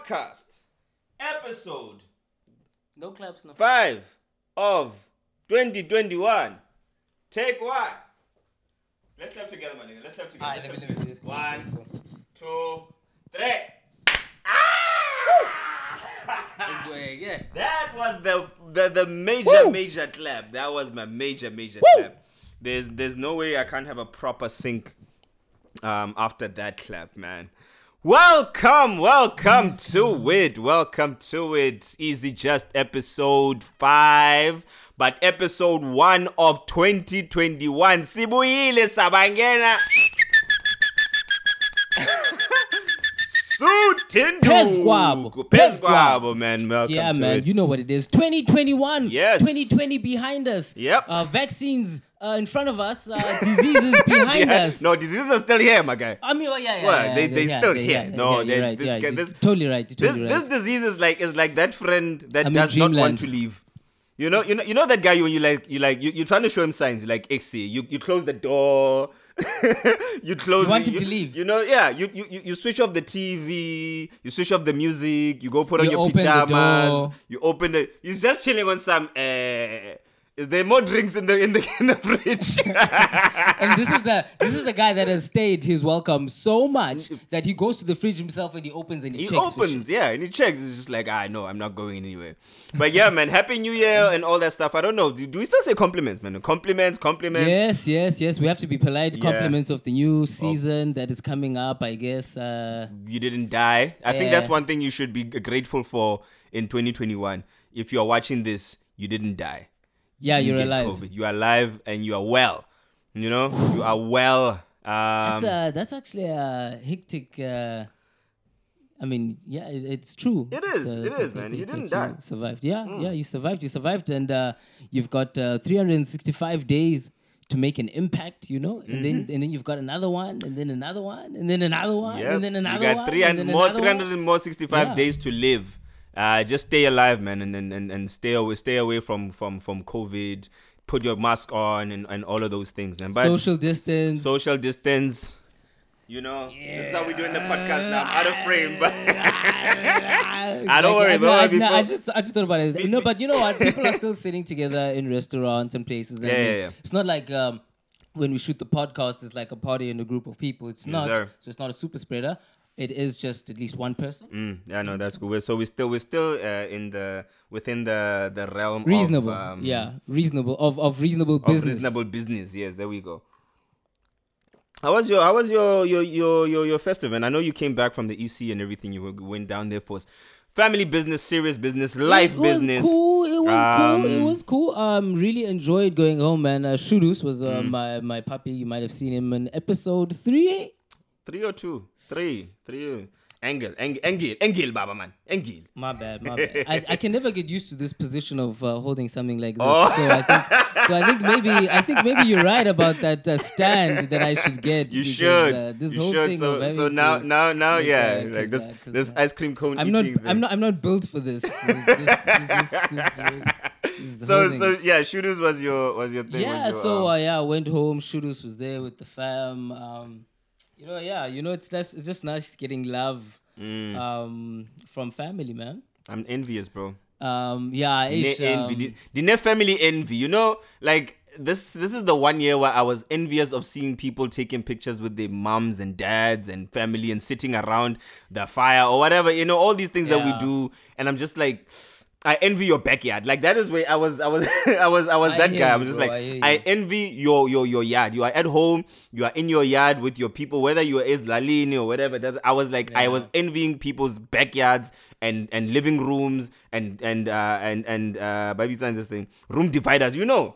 podcast, episode No claps, no. five of 2021. Take one. Let's clap together, my nigga. Let's clap together. Alright, Let's let me, clap let me, let's go. two. Let's yeah, yeah. That was the the, the major Woo! major clap. That was my major major clap. There's there's no way I can't have a proper sync um after that clap, man. Welcome, welcome to it. Welcome to it. Easy just episode 5, but episode 1 of 2021. Sibuyile sabangena. Sutindu. Pezkwabo. Pezkwabo, man. Welcome yeah, man. it. You know what it is. 2021. Yes. 2020 behind us. Yep. Uh, vaccines uh, in front of us. Uh, diseases behind Yeah. us. No, diseases are still here, my guy. I mean, well, yeah, yeah. What? yeah, They- they yeah, still here. yeah, No, they- right. this guy- this- totally right. You're This, totally this disease is like is like that friend that I'm does not want to leave. You know, you know, you know that guy when you like, you like, you, you're trying to show him signs. You like, XC, you you close the door. you close. You want it, him to leave. You know, yeah. You, you you you switch off the TV. You switch off the music. You go put on You your the pajamas. You open the. He's just chilling on some. Uh, is there more drinks in the in the in the fridge? and this is the this is the guy that has stayed his welcome so much that he goes to the fridge himself and he opens and he, He checks for opens, yeah, and he checks. It's just like, ah, no, I'm not going anywhere. But yeah, man, Happy New Year and all that stuff. I don't know. Do, do we still say compliments, man? Compliments, compliments. Yes, yes, yes. We have to be polite. Yeah. Compliments of the new season that is coming up. I guess. Uh, You didn't die. I think that's one thing you should be grateful for in 2021. If you are watching this, you didn't die. Yeah, You you're alive. COVID. You are alive and you are well. You know, you are well. Um, That's, uh, that's actually a hectic. Uh, I mean, yeah, it, it's true. It is, Uh, it is, that- man. You didn't die. Survived. Yeah, yeah, you survived. You survived, and uh, you've got uh, 365 days to make an impact. You know, and then and then you've got another one, and then another one, and then another one, Yep. and then another you got one, 300 and more another 300 and more 65 Yeah. days to live uh, just stay alive man and, and, and, stay away stay away from from from covid put your mask on and, and all of those things man but Social distance. social distance you know this is how we doing the podcast now i'm out of frame but I don't worry, I, don't no, I, worry, no, I just I just thought about it. No, but you know what? People are still sitting together in restaurants and places. And Yeah, yeah, yeah. It's not like um, when we shoot the podcast, it's like a party in a group of people. It's not. sir. So it's not a super spreader. It is just at least one person. Mm, yeah no that's cool We're- so we're still we're still uh, in the within the the realm Reasonable. of, um, yeah, reasonable of of reasonable of business. reasonable business. Yes, there we go. How was your How was your your your your, your festive? And I know you came back from the EC and everything. You went down there for family business, serious business, life it was business. Cool. It was cool. It Um, was cool. Um, really enjoyed going home, man. Uh, Shudus was uh, Mm. my my puppy. You might have seen him in episode three. Three or two, three, three. Engel, Engel, Engel, Engel, Baba man, Engel. My bad, my bad. I, I can never get used to this position of uh, holding something like this. Oh. So I think so. I think maybe I think maybe you're right about that uh, stand that I should get. You because, should. Uh, this you whole should. thing so so now now now yeah, uh, like this this ice cream cone I'm not. eating. I'm not. I'm not built for this. this, this, So so yeah, Shudus was your was your thing. yeah. your, So um, uh, yeah, I went home. Shudus was there with the fam. Um, you know, yeah. You know, it's just it's just nice getting love Mm. um, from family, man. I'm envious, bro. Um, yeah, Dine Ish, envy. um, Di- Dine family envy. You know, like this. This is the one year where I was envious of seeing people taking pictures with their moms and dads and family and sitting around the fire or whatever. You know, all these things that we do, and I'm just like. I envy your backyard. Like that is where I was. I was. I was. I was I that guy. you, I was just bro, like I I, envy your your your yard. You are at home. You are in your yard with your people, whether you are is Lalini or whatever. That's, I was like I was envying people's backyards and and living rooms and and uh and and uh baby sign this thing room dividers you know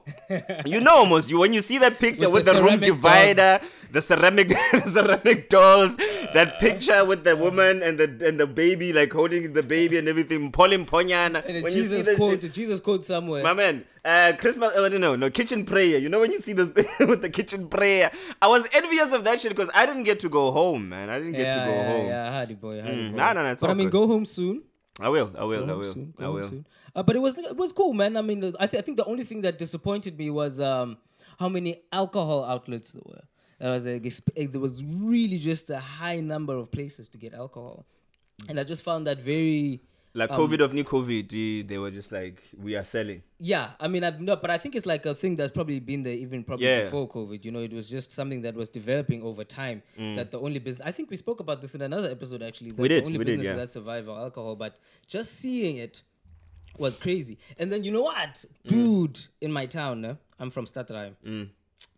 you know almost you when you see that picture with, With the, the room divider the ceramic the ceramic dolls that picture with the woman and the and the baby like holding the baby and everything Pauline Ponyana and a when you see Jesus quote, shit, a Jesus quote somewhere. my man, uh, Christmas, uh, no, no, kitchen prayer. You know when you see this with the kitchen prayer, I was envious of that shit because I didn't get to go home, man. I didn't get yeah, to go yeah, home. yeah, hardy boy, hardy Mm, boy. nah, nah, it's but I mean, good. go home soon. I will, I will, I will, soon. I will. soon. Uh, but it was it was cool, man. I mean, I, th- I think the only thing that disappointed me was um, how many alcohol outlets there were. There was a, there was really just a high number of places to get alcohol. and I just found that very. Like Um, COVID of new COVID, they were just like, we are selling. Yeah, I mean, I, no, but I think it's like a thing that's probably been there even probably Yeah. before COVID. You know, it was just something that was developing over time. That the only business, I think we spoke about this in another episode actually. That Mm. We did, The only we did, businesses yeah. that survive are alcohol, but just seeing it was crazy. And then you know what, Mm. dude, in my town, eh, I'm from Stutterheim.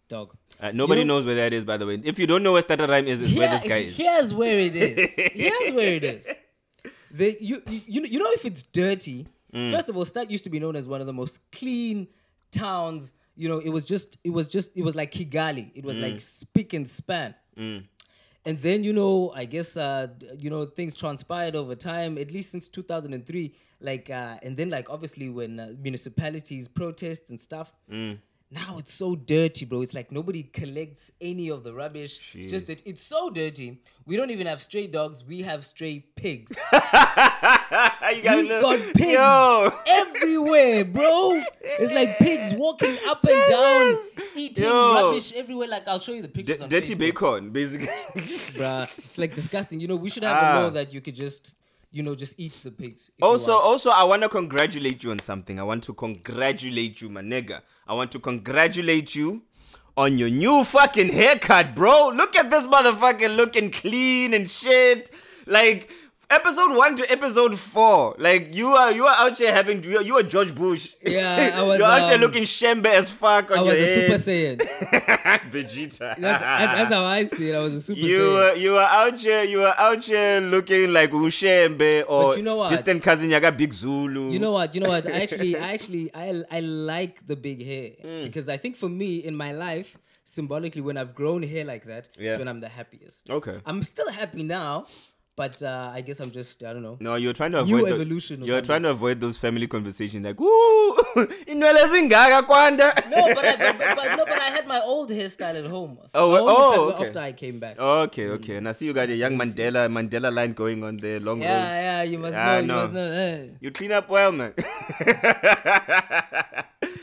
Dog. Uh, nobody know- knows where that is, by the way. If you don't know where Stutterheim is, is where this guy is. Here's where it is. Here's where it is. The, you, you, you know- if it's dirty, Mm. first of all, Stad used to be known as one of the most clean towns. You know, it was just, it was just, it was like Kigali. It was Mm. like spick and span. And then, you know, I guess, uh, you know, things transpired over time, at least since 2003. Like, uh, and then, like, obviously, when uh, municipalities protest and stuff, Mm. Now it's so dirty, bro. It's like nobody collects any of the rubbish. It's just that it's so dirty. We don't even have stray dogs, we have stray pigs. you We've know- got pigs Yo. everywhere, bro. It's like pigs walking up and down, eating Yo. rubbish everywhere. Like, I'll show you the pictures D- on dirty Facebook. bacon, basically. bruh. It's like disgusting. You know, we should have Ah. a law that you could just, you know, just eat the pigs. also, also, I want to congratulate you on something. I want to congratulate you, my nigga. I want to congratulate you on your new fucking haircut, bro. Look at this motherfucker looking clean and shit. Like episode one to episode four. Like you are you are out here having you are, you are George Bush. Yeah, I was, You're out here um, looking shembe as fuck on I was your a Super. Saiyan. Vegeta. That- that's how I see it. I was a Super You Saiyan. were you were out here you were out here looking like Ushembe or But you know what? distant cousin Yaga Big Zulu. You know what? You know what? I actually, I actually, I, I like the big hair Hmm. because I think for me in my life, symbolically, when I've grown hair like that, Yeah. it's when I'm the happiest. Okay. I'm still happy now, but uh, I guess I'm just, I don't know. No, you're trying to New avoid the- evolution You're something. trying to avoid those family conversations like, "Ooh, inwele zingaka kwanda." No, but, I, but, but, but no, but I had my old hairstyle at home. So Oh, oh, okay. after I came back. Okay, okay. And I see you got a young Mandela Mandela line going on there, long road. yeah, yeah, you must Yeah, know, I you must know. eh. You clean up well, man.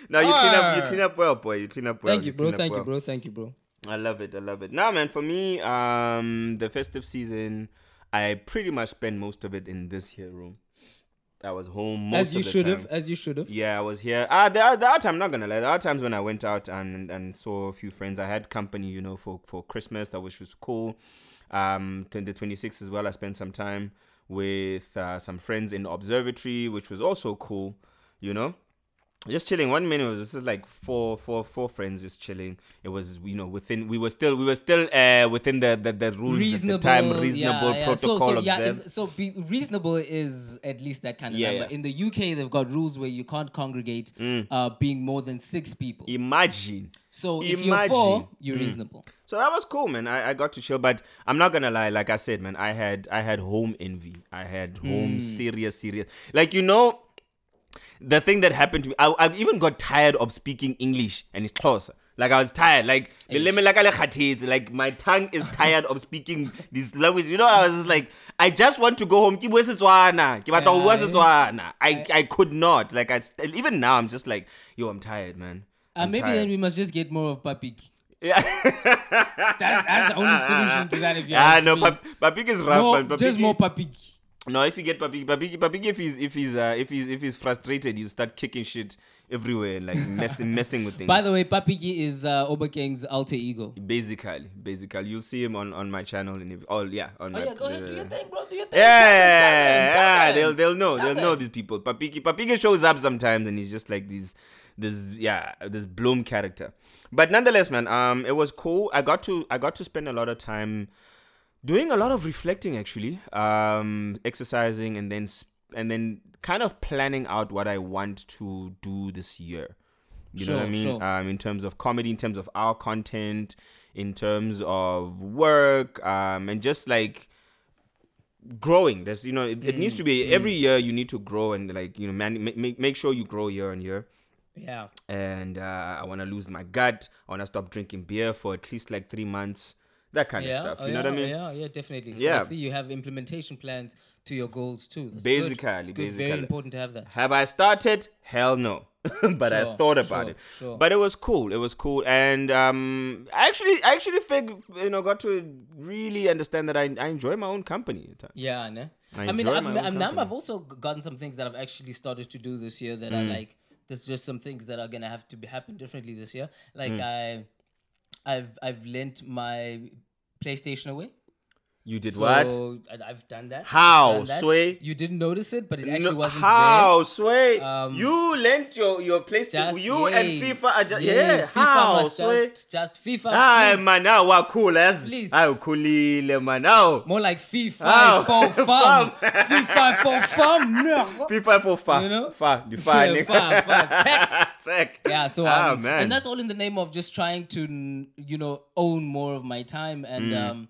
no, you clean up. You clean up well, boy. You clean up well. Thank you, bro. up Thank you, bro. Thank you, bro. I love it. I love it. Now, man, for me, um, the festive season, I pretty much spent most of it in this here room. I was home most of the time. As you should have. As you should have. Yeah, I was here. Ah, there are, there are times, I'm not gonna lie. There are times when I went out and and saw a few friends. I had company, you know, for for Christmas, that which was cool. Um, the 26th as well. I spent some time with uh, some friends in the observatory, which was also cool. You know, just chilling. One minute was just like four, four, four friends just chilling. It was you know within. We were still we were still uh within the the, the rules reasonable at the time. Reasonable yeah, yeah. protocol so, so, yeah, so be reasonable is at least that kind of Yeah, number. In the UK, they've got rules where you can't congregate Mm. uh, being more than six people. Imagine. So if you're four, you're reasonable. So that was cool, man. I, I got to chill, but I'm not gonna lie. Like I said, man, I had I had home envy. I had home serious, serious. Like you know, the thing that happened to me. I, I even got tired of speaking English and it's close. Like I was tired. Like leleme la ka le like my tongue is tired of speaking this language. You know, I was just like, I just want to go home. Ke bue Setswana. Ke batla go bua I I could not. Like I even now I'm just like, yo, I'm tired, man. Uh, I'm maybe tired. then we must just get more of Papik. Yeah. That's, that's the only solution to that. If you Ah, no, me. Pap- Papik is rough, no, man. Papik, just more Papik. No, if you get Papik, Papik, Papik, if he's if he's uh, if he's if he's frustrated, you start kicking shit everywhere, like messing messing with things. By the way, Papiki is uh, Obakeng's alter ego. basically, basically, you'll see him on, on my channel and if, oh yeah, on Oh my, yeah, go ahead, do your thing, bro. Do your thing. Yeah, Tell yeah, them, tell yeah, them. they'll they'll know Tell they'll know these people. Papiki Papiki shows up sometimes and he's just like this this yeah this Bloom character. But nonetheless, man, um, it was cool. I got to I got to spend a lot of time doing a lot of reflecting actually, um, exercising and then sp- and then kind of planning out what I want to do this year. You know what I mean? sure. Um, in terms of comedy, in terms of our content, in terms of work, um, and just like growing. There's you know it, it needs to Mm, be every year you need to grow and like you know man make make, make sure you grow year on year. Yeah. And uh, I want to lose my gut. I want to stop drinking beer for at least like three months. That kind Yeah, of stuff. oh, You yeah, know what I mean? Yeah, yeah, definitely. So Yeah. I see you have implementation plans to your goals too. That's Basically, good. It's good. basically. very important to have that. Have I started? Hell no. but I thought about sure, it. sure. But it was cool. It was cool, and um, I actually, I actually fig, you know, got to really understand that I, I enjoy my own company. Yeah, I know. I I, mean, I'm, I'm now I've also gotten some things that I've actually started to do this year that Mm. are like. There's just some things that are gonna have to be happen differently this year. Like Mm. I, I've I've lent my PlayStation away. You did so what? I've done that. How, done that. Sway? You didn't notice it, but it actually No, wasn't how, Sway? Um, you lent your your there. Just, you and yay, FIFA are just yay, yeah. FIFA how, must Sway? just, just FIFA. Please. man, awu wakhula yazi. Please. Hayi ukhulile man. Awu. More like FIFA Oh, for fun. fun. FIFA for fun. No. FIFA for fa. You know? Fa, the fa, Yeah, nigga. fa, fa. Tech. Yeah, so ah, um, man. and that's all in the name of just trying to, you know, own more of my time and, Mm. um,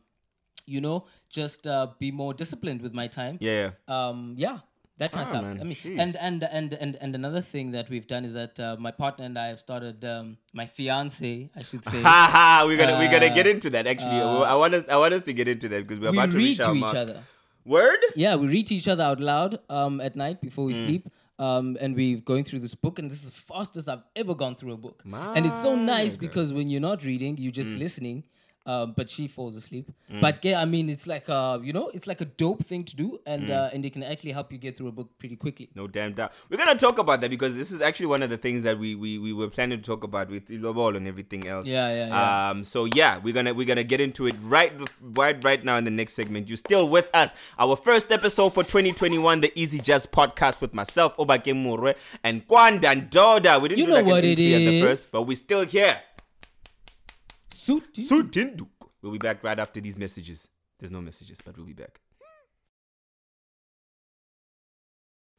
you know, just uh, be more disciplined with my time. yeah. Um, yeah, that kind Ah, of stuff. man, I mean, and and and and and another thing that we've done is that uh, my partner and I have started um, my fiance, I should say. Ha ha. We're gonna we're gonna Uh, get into that. Actually, I want us I want us to get into that because we're we about to read reach to each mark. other. Word. Yeah, we read to each other out loud um, at night before Mm. we sleep. Um, and we're going through this book, and this is the fastest I've ever gone through a book. And it's so nice because when you're not reading, you're just Mm. listening. Um, but she falls asleep. But yeah, I mean, it's like uh, you know, it's like a dope thing to do, and Mm. uh, and it can actually help you get through a book pretty quickly. No damn doubt. We're gonna talk about that because this is actually one of the things that we we, we were planning to talk about with Ilobol and everything else. Yeah, yeah, yeah. Um. So yeah, we're gonna we're gonna get into it right right right now in the next segment. You're still with us. Our first episode for 2021, the Easy Jazz podcast with myself, Obake Murwe, and Kwanda and Doda. We didn't You do know like an what it intro at the first, but we're still here. Suit. Sutinduk. We'll be back right after these messages. There's no messages, but we'll be back.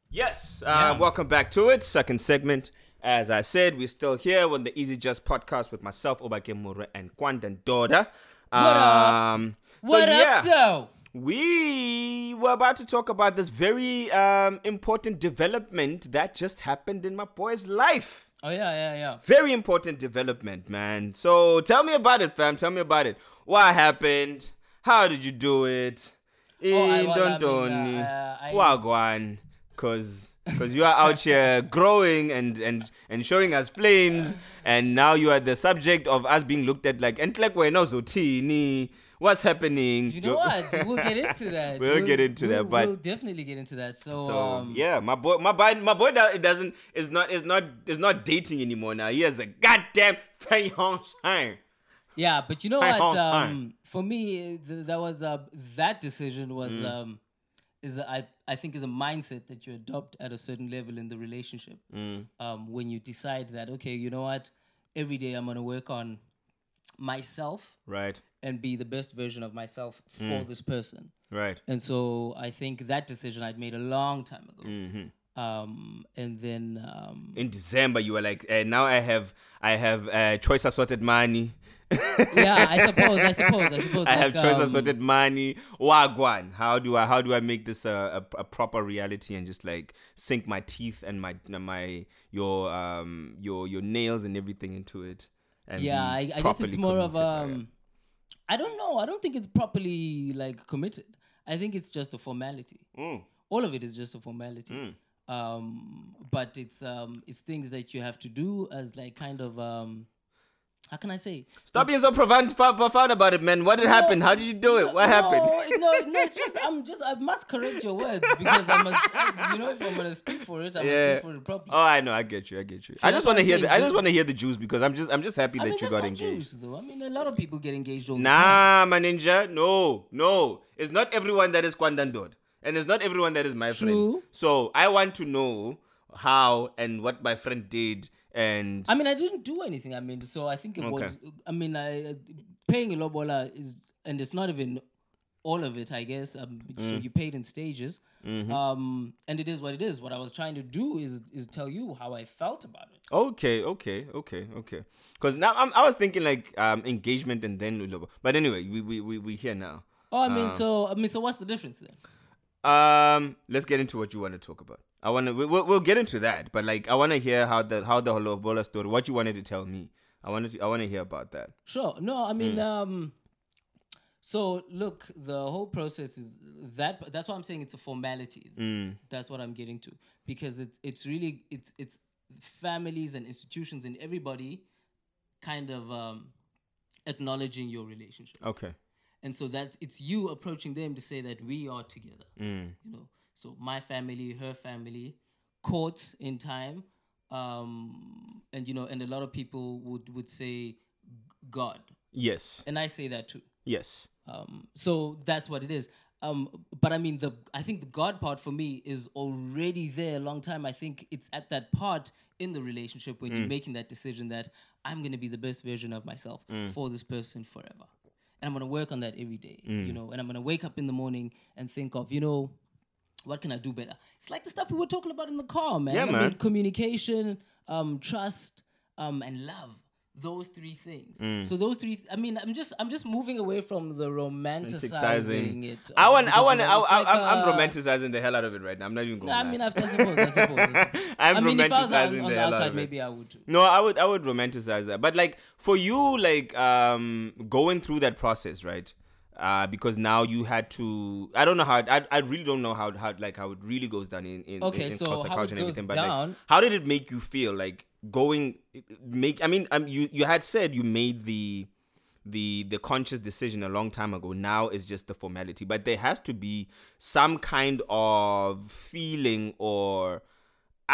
Yes, uh, Yeah. welcome back to it. Second segment. As I said, we're still here on the Easy Just podcast with myself, Obake Mure, and Kwandan Doda. What up? Um, so What yeah, up, though? we were about to talk about this very um, important development that just happened in my boy's life. Oh yeah, yeah, yeah. Very important development, man. So tell me about it, fam. Tell me about it. What happened? How did you do it? Oh, I- Eh, well, don't I don't mean, uh, I- Wagwan. Cause because you are out here growing and and and showing us flames, and now you are the subject of us being looked at like and like we're not zotini. What's happening? You know what? We'll get into that. We'll get into that, we'll- but- we'll definitely get into that. So, So um, yeah, my boy, my boy, my boy it doesn't is not is not is not dating anymore now. He has a goddamn fiance. Yeah, but you know what? Um, for me, th- that was uh, that decision was Mm. um, is a- I I think is a mindset that you adopt at a certain level in the relationship. Mm. Um, when you decide that okay, you know what, every day I'm gonna work on myself Right, and be the best version of myself for Mm. this person. right. And so I think that decision I'd made a long time ago. Mm-hmm. Um, and then um, In December, you were like, eh, now I have I have uh, choice assorted money. yeah, I suppose, I suppose, I suppose. I have like, choice um, assorted money. Wagwan. How do I how do I make this a, a, a proper reality and just like sink my teeth and my my your um your your nails and everything into it? And yeah I, I guess it's more of um i don't know. I don't think it's properly like committed. I think it's just a formality. Mm. all of it is just a formality. Um but it's um it's things that you have to do as like kind of um how can i say Stop being so profound, profound about it, man. What did happen? How did you do it? What no, happened? no no it's just i'm just i must correct your words because i must you know if i'm gonna speak for it i must Yeah. speak for it properly Oh, I know. I get you. I get you. I just want to hear. The, I just want to hear the Jews because I'm just. I'm just happy I that mean, you got engaged. Jews, though. I mean, a lot of people get engaged all. Nah, my ninja. No, no. It's not everyone that is Kwandandod. And it's not everyone that is my friend. True. So I want to know how and what my friend did. And I mean, I didn't do anything. I mean, so I think it was. I mean, I paying a lobola is, and it's not even all of it. I guess. Um, So Mm. you paid in stages. Mm-hmm. Um, and it is what it is. What I was trying to do is is tell you how I felt about it. okay, okay, okay, okay. Because now I'm, I was thinking like um engagement and then Lulobo. But anyway, we we we we here now. Oh, I mean, Uh. so I mean, so what's the difference then? Um, let's get into what you want to talk about. I want to. We'll, we'll get into that, but like I want to hear how the how the Lobola story. What you wanted to tell me. I wanted. To, I want to hear about that. Sure. No, I mean, Mm. um, So look, the whole process is that. That's why I'm saying it's a formality. Mm. That's what I'm getting to because it's it's really it's it's families and institutions and everybody kind of um, acknowledging your relationship, Okay. And so that it's you approaching them to say that we are together. Mm. You know, so my family, her family, courts in time, um, and you know, and a lot of people would would say God, Yes. and I say that too. Yes. Um, so that's what it is. Um, but I mean, the I think the God part for me is already there a long time. I think it's at that part in the relationship when you're making that decision that I'm gonna be the best version of myself for this person forever, and I'm gonna work on that every day. You know, and I'm gonna wake up in the morning and think of you know. What can I do better? It's like the stuff we were talking about in the car, man. Yeah, I mean, man. communication, um, trust, um, and love. Those three things. Mm. So those three. I mean, I'm just I'm just moving away from the romanticizing it. I want. I want. I, I, like I, am I'm uh, romanticizing the hell out of it right now. I'm not even going. I mean, I suppose. I suppose. I suppose. I'm I mean, if I was on, romanticizing on the the hell out outside, of it. maybe I would too. No, I would I would romanticize that. But like for you, like um going through that process, right? Uh, because now you had to. I don't know how. I, I really don't know how, how like how it really goes down in in, Okay, in, in so how it and goes everything. But like, how did it make you feel? Like going make. I mean, um, you you had said you made the the the conscious decision a long time ago. Now it's just the formality, but there has to be some kind of feeling or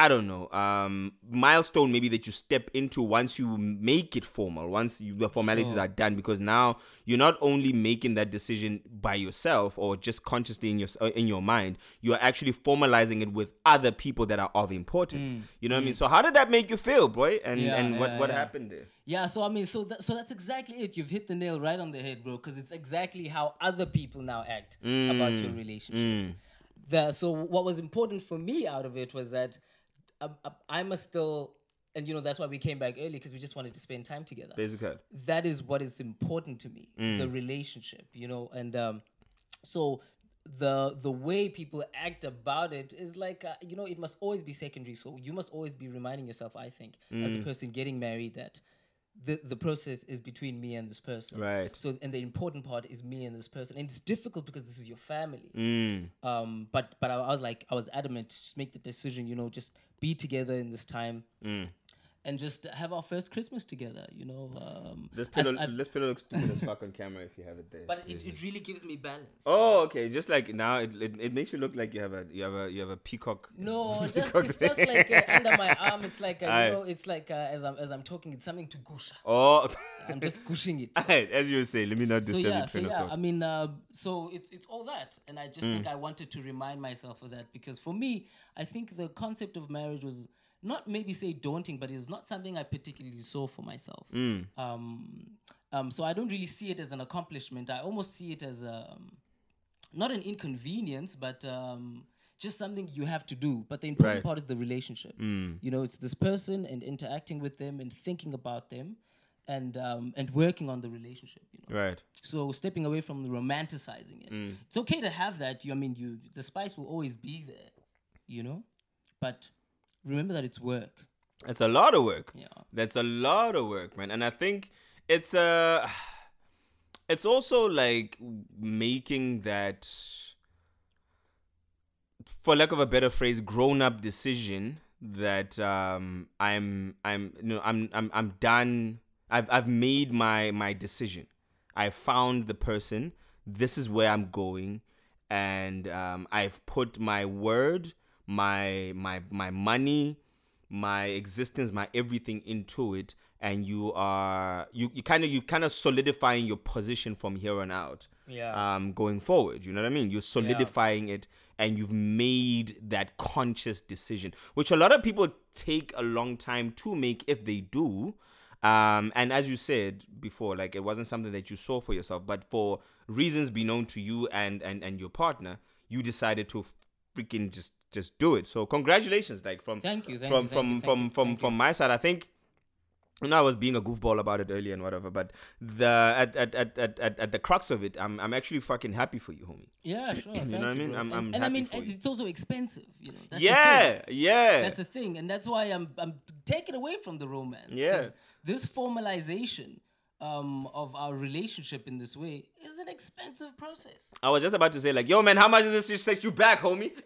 I don't know, um, milestone maybe that you step into once you make it formal, once you, the formalities Sure. are done, because now you're not only making that decision by yourself or just consciously in your uh, in your mind, you are actually formalizing it with other people that are of importance. You know what I mean? So how did that make you feel, boy? And Mm. Yeah, and what yeah, what yeah. happened there? Yeah, so I mean, so that, so that's exactly it. You've hit the nail right on the head, bro. Because it's exactly how other people now act about Mm. your relationship. The, so what was important for me out of it was that um, I must still, and you know that's why we came back early because we just wanted to spend time together. Basically, that is what is important to me Mm. the relationship you know and um so the the way people act about it is like uh, you know it must always be secondary so you must always be reminding yourself i think as Mm. the person getting married that the the process is between me and this person Right. so and the important part is me and this person and it's difficult because this is your family Mm. um but but I, I was like i was adamant just make the decision you know just be together in this time Mm. And just have our first christmas together you know um this I- pillow I- this pillow looks stupid as fuck on camera if you have it there. but it, it really gives me balance. Oh, okay. Just like now, it, it, it makes you look like you have a you have a you have a peacock. No, just peacock it's just like uh, under my arm. It's like uh, you know, it's like uh, as I'm as I'm talking, it's something to gusha. Oh, okay. I'm just gushing it. Alright, as you say, let me not So disturb yeah, so train yeah. I mean, uh, so it's it's all that, and I just Mm. think I wanted to remind myself of that because for me, I think the concept of marriage was not maybe say daunting, but it's not something I particularly saw for myself. Mm. Um, um, so I don't really see it as an accomplishment. I almost see it as um, not an inconvenience, but um, just something you have to do. But the important Right. part is the relationship. Mm. You know, it's this person and interacting with them and thinking about them, and um, and working on the relationship. You know, Right. so stepping away from romanticizing it. Mm. It's okay to have that. You, I mean, you the spice will always be there. You know, but remember that it's work. It's a lot of work. Yeah. That's a lot of work, man. And I think it's uh it's also like making that for lack of a better phrase, grown up decision that um I'm I'm you know I'm I'm I'm done I've I've made my my decision. I found the person. This is where I'm going and um I've put my word, my my my money, my existence, my everything into it, and you are you you kind of you kind of solidifying your position from here on out. Yeah. Um, going forward, you know what I mean. You're solidifying it, and you've made that conscious decision, which a lot of people take a long time to make if they do. Um, and as you said before, like it wasn't something that you saw for yourself, but for reasons be known to you and and and your partner, you decided to freaking just just do it. So congratulations, like from Thank you, thank from you, thank from you, thank from you, from from you. my side. I think you know I was being a goofball about it earlier and whatever, but the at at, at, at, at, the crux of it, I'm I'm actually fucking happy for you, homie. Yeah, sure. thank know what I mean? bro. I'm- and, I'm and I mean, you. it's also expensive. You know. That's yeah, yeah. That's the thing, and that's why I'm I'm taking away from the romance. Yeah. This formalization um, of our relationship in this way is an expensive process. I was just about to say, like, yo, man, how much does this just set you back, homie?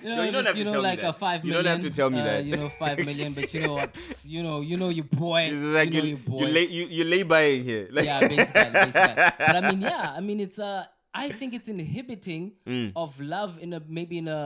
You know, No, you don't just, have to you know, tell me like that. a five million. You don't have to tell me uh, that. You know, five million, but you know? You know, you know your boy. Like you know your boy. you, lay, you, you lay by here. Like, yeah, basically, basically. But I mean, yeah, I mean, it's uh, I think it's inhibiting Mm. of love in a maybe in a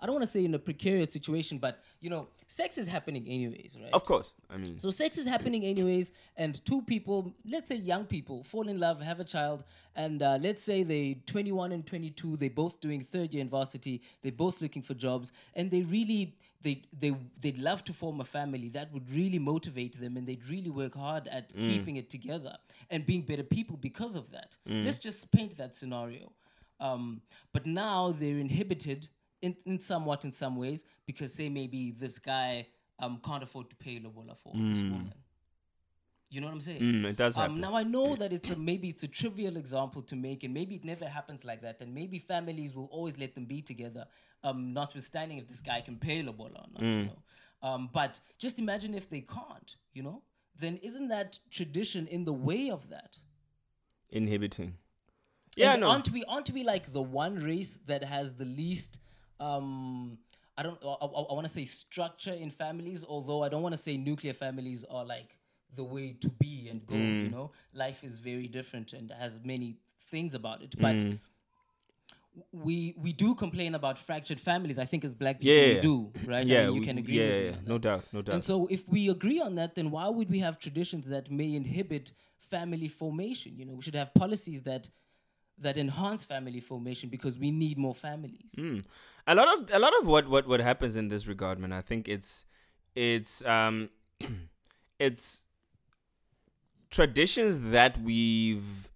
I don't want to say in a precarious situation, but you know, sex is happening anyways, right? Of course. I mean, So sex is happening anyways, and two people, let's say young people, fall in love, have a child, and uh, let's say they 21 and 22, they both doing third year in varsity, they both looking for jobs, and they really they they they'd love to form a family. That would really motivate them, and they'd really work hard at keeping it together and being better people because of that. Let's just paint that scenario. Um, but now they're inhibited in, in somewhat in some ways because say maybe this guy um, can't afford to pay lobola for this woman. You know what I'm saying? mm, it does happen. Um, now I know that it's a, maybe it's a trivial example to make, and maybe it never happens like that, and maybe families will always let them be together, um, notwithstanding if this guy can pay lobola or not, Mm. you know. Um, but just imagine if they can't, you know, then isn't that tradition in the way of that? Inhibiting. Yeah, and no. Aren't we aren't we like the one race that has the least? Um, I don't. I, I, want to say structure in families, although I don't want to say nuclear families are like the way to be and go. Mm. You know, life is very different and has many things about it, but. Mm. We we do complain about fractured families. I think as black people Yeah. we do, right? yeah, I mean, you we- can agree yeah, with yeah, me. yeah. on No doubt, no doubt. And so, if we agree on that, then why would we have traditions that may inhibit family formation? You know, we should have policies that that enhance family formation because we need more families. Mm. a lot of a lot of what what what happens in this regard man i think it's it's um it's traditions that we've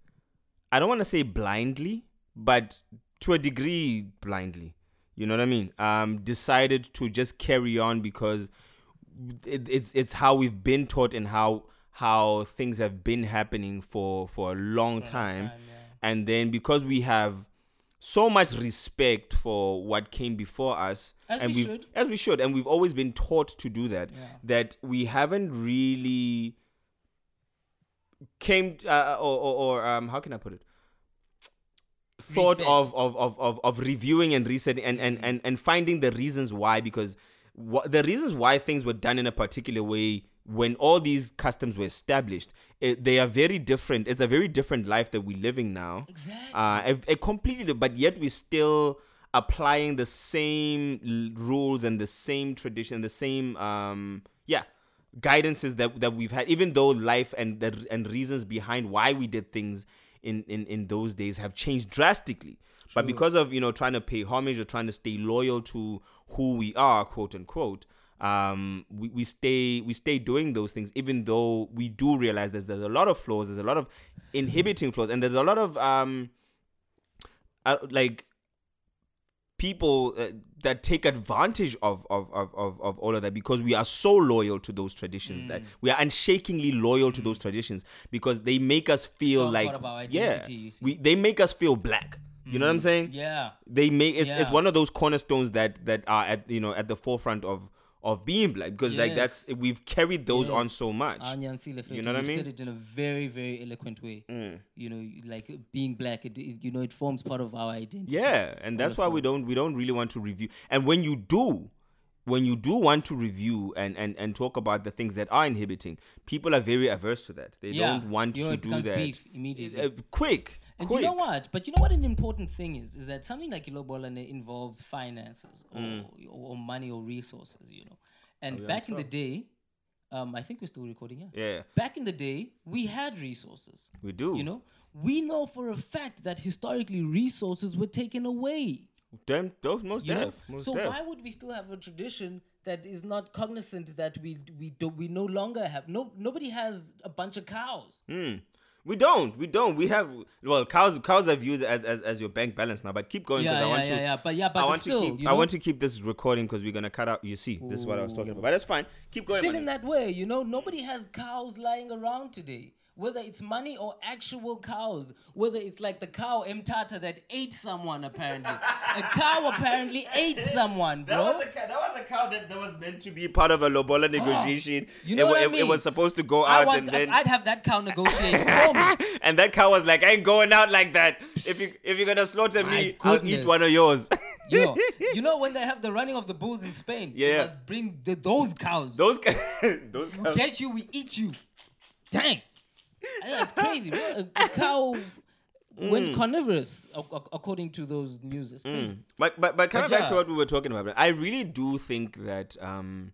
i don't want to say blindly but to a degree blindly you know what i mean um decided to just carry on because it, it's it's how we've been taught and how how things have been happening for for a long time time, yeah. and then because we have so much respect for what came before us As and we should. as we should and we've always been taught to do that Yeah. that we haven't really came uh, or, or, or um how can i put it? Thought of, of, of, of, of reviewing and resetting and, and, and, and finding the reasons why because wha- the reasons why things were done in a particular way when all these customs were established it, they are very different. It's a very different life that we're living now. Exactly. uh, completely but yet we're still applying the same l- rules and the same tradition the same um yeah guidances that that we've had even though life and the and reasons behind why we did things in in in those days have changed drastically. But because of you know trying to pay homage or trying to stay loyal to who we are quote unquote um we, we stay we stay doing those things even though we do realize there's, there's a lot of flaws there's a lot of inhibiting flaws and there's a lot of um uh, like people uh, that take advantage of, of, of, of, of all of that because we are so loyal to those traditions Mm. that we are unshakingly loyal to those traditions because they make us feel Strong like our yeah we they make us feel black. You know what i'm saying? Yeah. they make it's, it's one of those cornerstones that that are at you know at the forefront of of being black because like that's we've carried those on so much You know what I mean? Mm. said it in a very, very eloquent way. You know, like being black, it, it- you know, it forms part of our identity. Yeah, and that's why we don't we don't really want to review. And when you do, when you do want to review and and and talk about the things that are inhibiting, people are very averse to that. They Yeah. don't want You know, to it do that. beef immediately. Uh, quick, And quick. you know what? But you know what an important thing is? Is that something like Ilobola involves finances or, Mm. or money or resources, you know. And Oh, back in the day, um, I think we're still recording, yeah. Yeah, Back in the day, we had resources. we do. You know, we know for a fact that historically resources were taken away. Damn, those most You know? def, most so def. why would we still have a tradition that is not cognizant that we we do we no longer have no nobody has a bunch of cows. Hmm. We don't. We don't. We have well, cows. Cows are viewed as, as, as your bank balance now. But keep going because Yeah, I want yeah, to. yeah, yeah. But yeah, but I want still, to keep. you I want to keep this recording because we're gonna cut out. You see, this is what I was talking about. But that's fine. Keep going. Still in that way, you know, nobody has cows lying around today. Whether it's money or actual cows, whether it's like the cow Mthatha that ate someone apparently. a cow apparently ate someone, That was, a, cow- that was a cow that, that was meant to be part of a lobola negotiation. You know it, what I it, it was supposed to go I out want, and then I'd have that cow negotiate for me. and that cow was like, I ain't going out like that. If you if you're gonna slaughter me, I'll eat one of yours. Yo, you know when they have the running of the bulls in Spain? They Yeah. must bring the, those cows. those ca- those we cows. get you, we eat you. Dang. That's crazy. A, a cow Mm. went carnivorous, ac- ac- according to those news. It's crazy. But but but coming But back to what we were talking about, I really do think that um,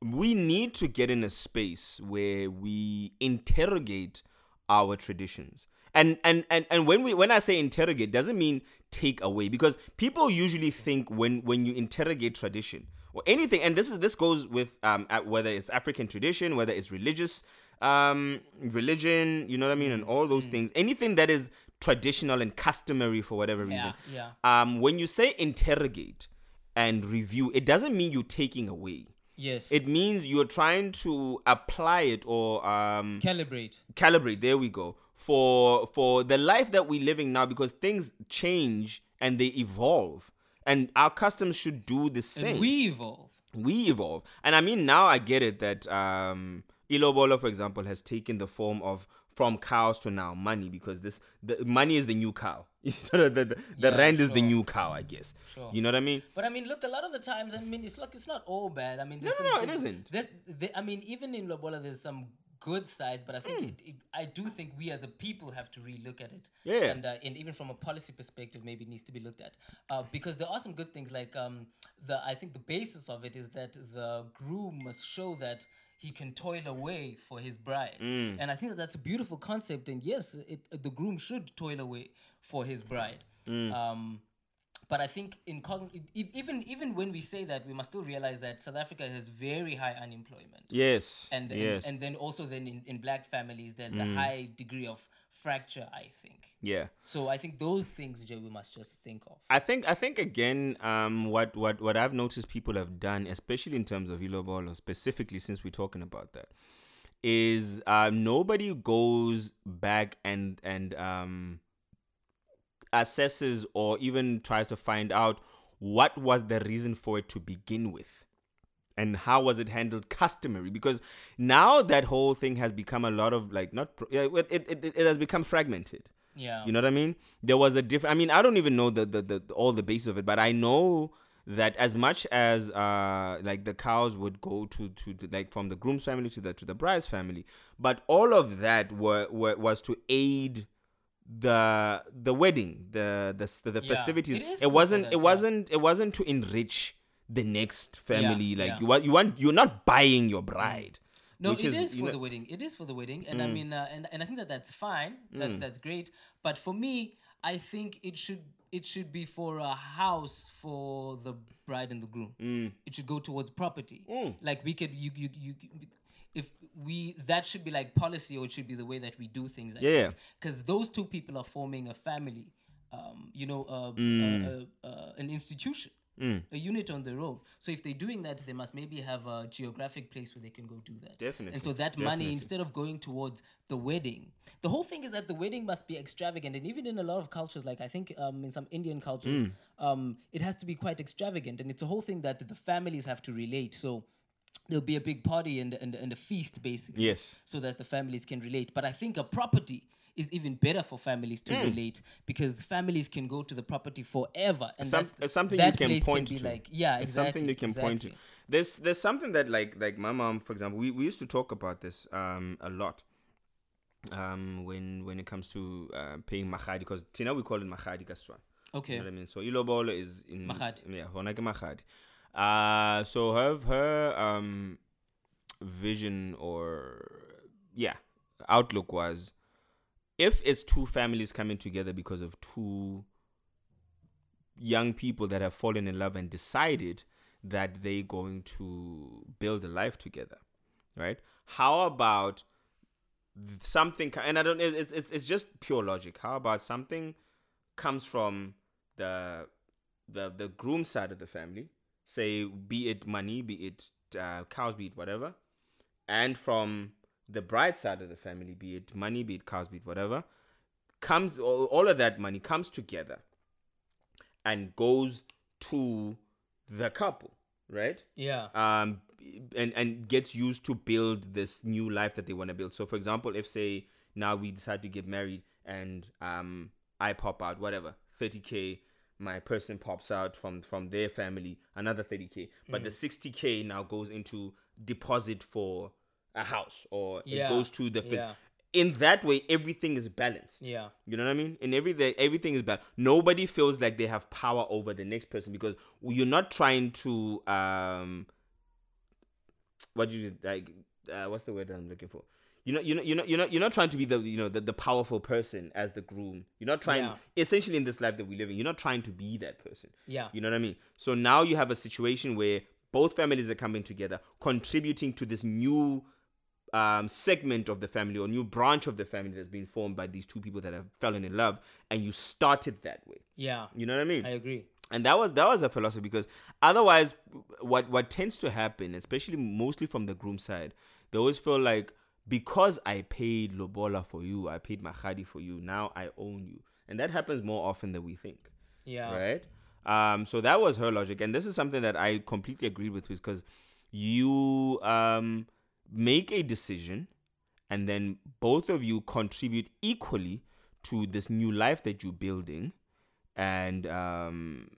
we need to get in a space where we interrogate our traditions. And and and and when we when I say interrogate, doesn't mean take away because people usually think when when you interrogate tradition or anything, and this is this goes with um whether it's African tradition, whether it's religious um religion, you know what I mean, and all Mm. those things, anything that is traditional and customary for whatever reason yeah. um, when you say interrogate and review, it doesn't mean you're taking away. Yes. It means you're trying to apply it or um, Calibrate. calibrate. There we go for for the life that we're living now because things change and they evolve, and our customs should do the same And we evolve. we evolve. And I mean, now I get it that um, Ilobolo, for example, has taken the form of from cows to now money because this the money is the new cow. You know, the the, the Yeah, rand is the new cow, I guess. Sure. You know what I mean? But I mean, look, a lot of the times, I mean, it's like it's not all bad. I mean, No, some, no, it isn't. There's, there, I mean, even in Lobola, there's some good sides, but I think it, it, I do think we as a people have to relook at it. Yeah. And uh, and even from a policy perspective, maybe it needs to be looked at uh, because there are some good things. Like um, the I think the basis of it is that the groom must show that he can toil away for his bride, Mm. and I think that that's a beautiful concept. And yes, it, the groom should toil away for his bride. Mm. Um, but I think in e- even even when we say that, we must still realize that South Africa has very high unemployment, Yes. and and, yes. Mm. and then also then in, in black families there's a high degree of fracture. I think yeah. so. I think those things, Joe, we must just think of. I think I think again, um, what what what I've noticed people have done, especially in terms of Ilobolo, specifically since we're talking about that, is um, nobody goes back and and um, assesses or even tries to find out what was the reason for it to begin with and how was it handled customary because now that whole thing has become a lot of like not it, it, it, has become fragmented Yeah, you know what I mean? There was a different. I mean, I don't even know the, the the all the basis of it, but I know that as much as uh like the cows would go to to, to like from the groom's family to the to the bride's family, but all of that were, were was to aid the the wedding, the the the, the Yeah, festivities. it is It, wasn't that, it yeah. wasn't it wasn't to enrich the next family. like yeah. you want you want you're not buying your bride. No, it is, you for know- the wedding. It is for the wedding, and I Mm. mean, uh, and and I think that that's fine. That that's great. But for me, I think it should it should be for a house for the bride and the groom. Mm. It should go towards property. Like we could you you you. If we that should be like policy, or it should be the way that we do things. Yeah. Because those two people are forming a family. Um, you know, uh, Mm. uh, uh, uh, an institution. A unit on their own. So if they're doing that, they must maybe have a geographic place where they can go do that. Definitely, And so that definitely. money, instead of going towards the wedding, the whole thing is that the wedding must be extravagant. And even in a lot of cultures, like I think um, in some Indian cultures, Mm. um, it has to be quite extravagant. And it's a whole thing that the families have to relate. So there'll be a big party and, and, and a feast, basically. Yes. So that the families can relate. But I think a property is even better for families to Hmm. relate because the families can go to the property forever. And some, that's- something that you can place point can be to. like, yeah, It's exactly. something you can point to. There's there's something that like like my mom, for example, we, we used to talk about this um a lot. Um, when when it comes to uh, paying mahadi, because Tina we call it mahadi kaswan. Okay. You know what I mean? So ilobolo is in Mahadi. Yeah, hona ke mahadi. Uh so her her um vision or yeah outlook was if it's two families coming together because of two young people that have fallen in love and decided that they're going to build a life together right? How about something and i don't it's it's, it's just pure logic. How about something comes from the the the groom side of the family say be it money be it uh, cows be it whatever and from the bride side of the family, be it money, be it cows, be it whatever, comes all, all of that money comes together and goes to the couple, right? Yeah. um and and gets used to build this new life that they want to build so for example if say now we decide to get married and um i pop out whatever 30k my person pops out from from their family another 30k but the 60k now goes into deposit for a house or Yeah, it goes to the phys- yeah. in that way everything is balanced Yeah. you know what I mean? In every day, everything is bad. Nobody feels like they have power over the next person because you're not trying to um. What do you like? Uh, what's the word that I'm looking for? You're not, you're not, you're not, you're not, you're not trying to be the, you know, the, the powerful person as the groom. You're not trying, Yeah. essentially, in this life that we live in, you're not trying to be that person. Yeah. You know what I mean? So now you have a situation where both families are coming together, contributing to this new um, segment of the family or new branch of the family that's been formed by these two people that have fallen in love, and you started that way. Yeah. You know what I mean? I agree. and that was that was a philosophy because otherwise, what what tends to happen, especially mostly from the groom side, they always feel like because I paid lobola for you, I paid mahadi for you, now I own you, and that happens more often than we think Yeah. right? Um, so that was her logic, and this is something that I completely agree with because you um, make a decision, and then both of you contribute equally to this new life that you're building, and um,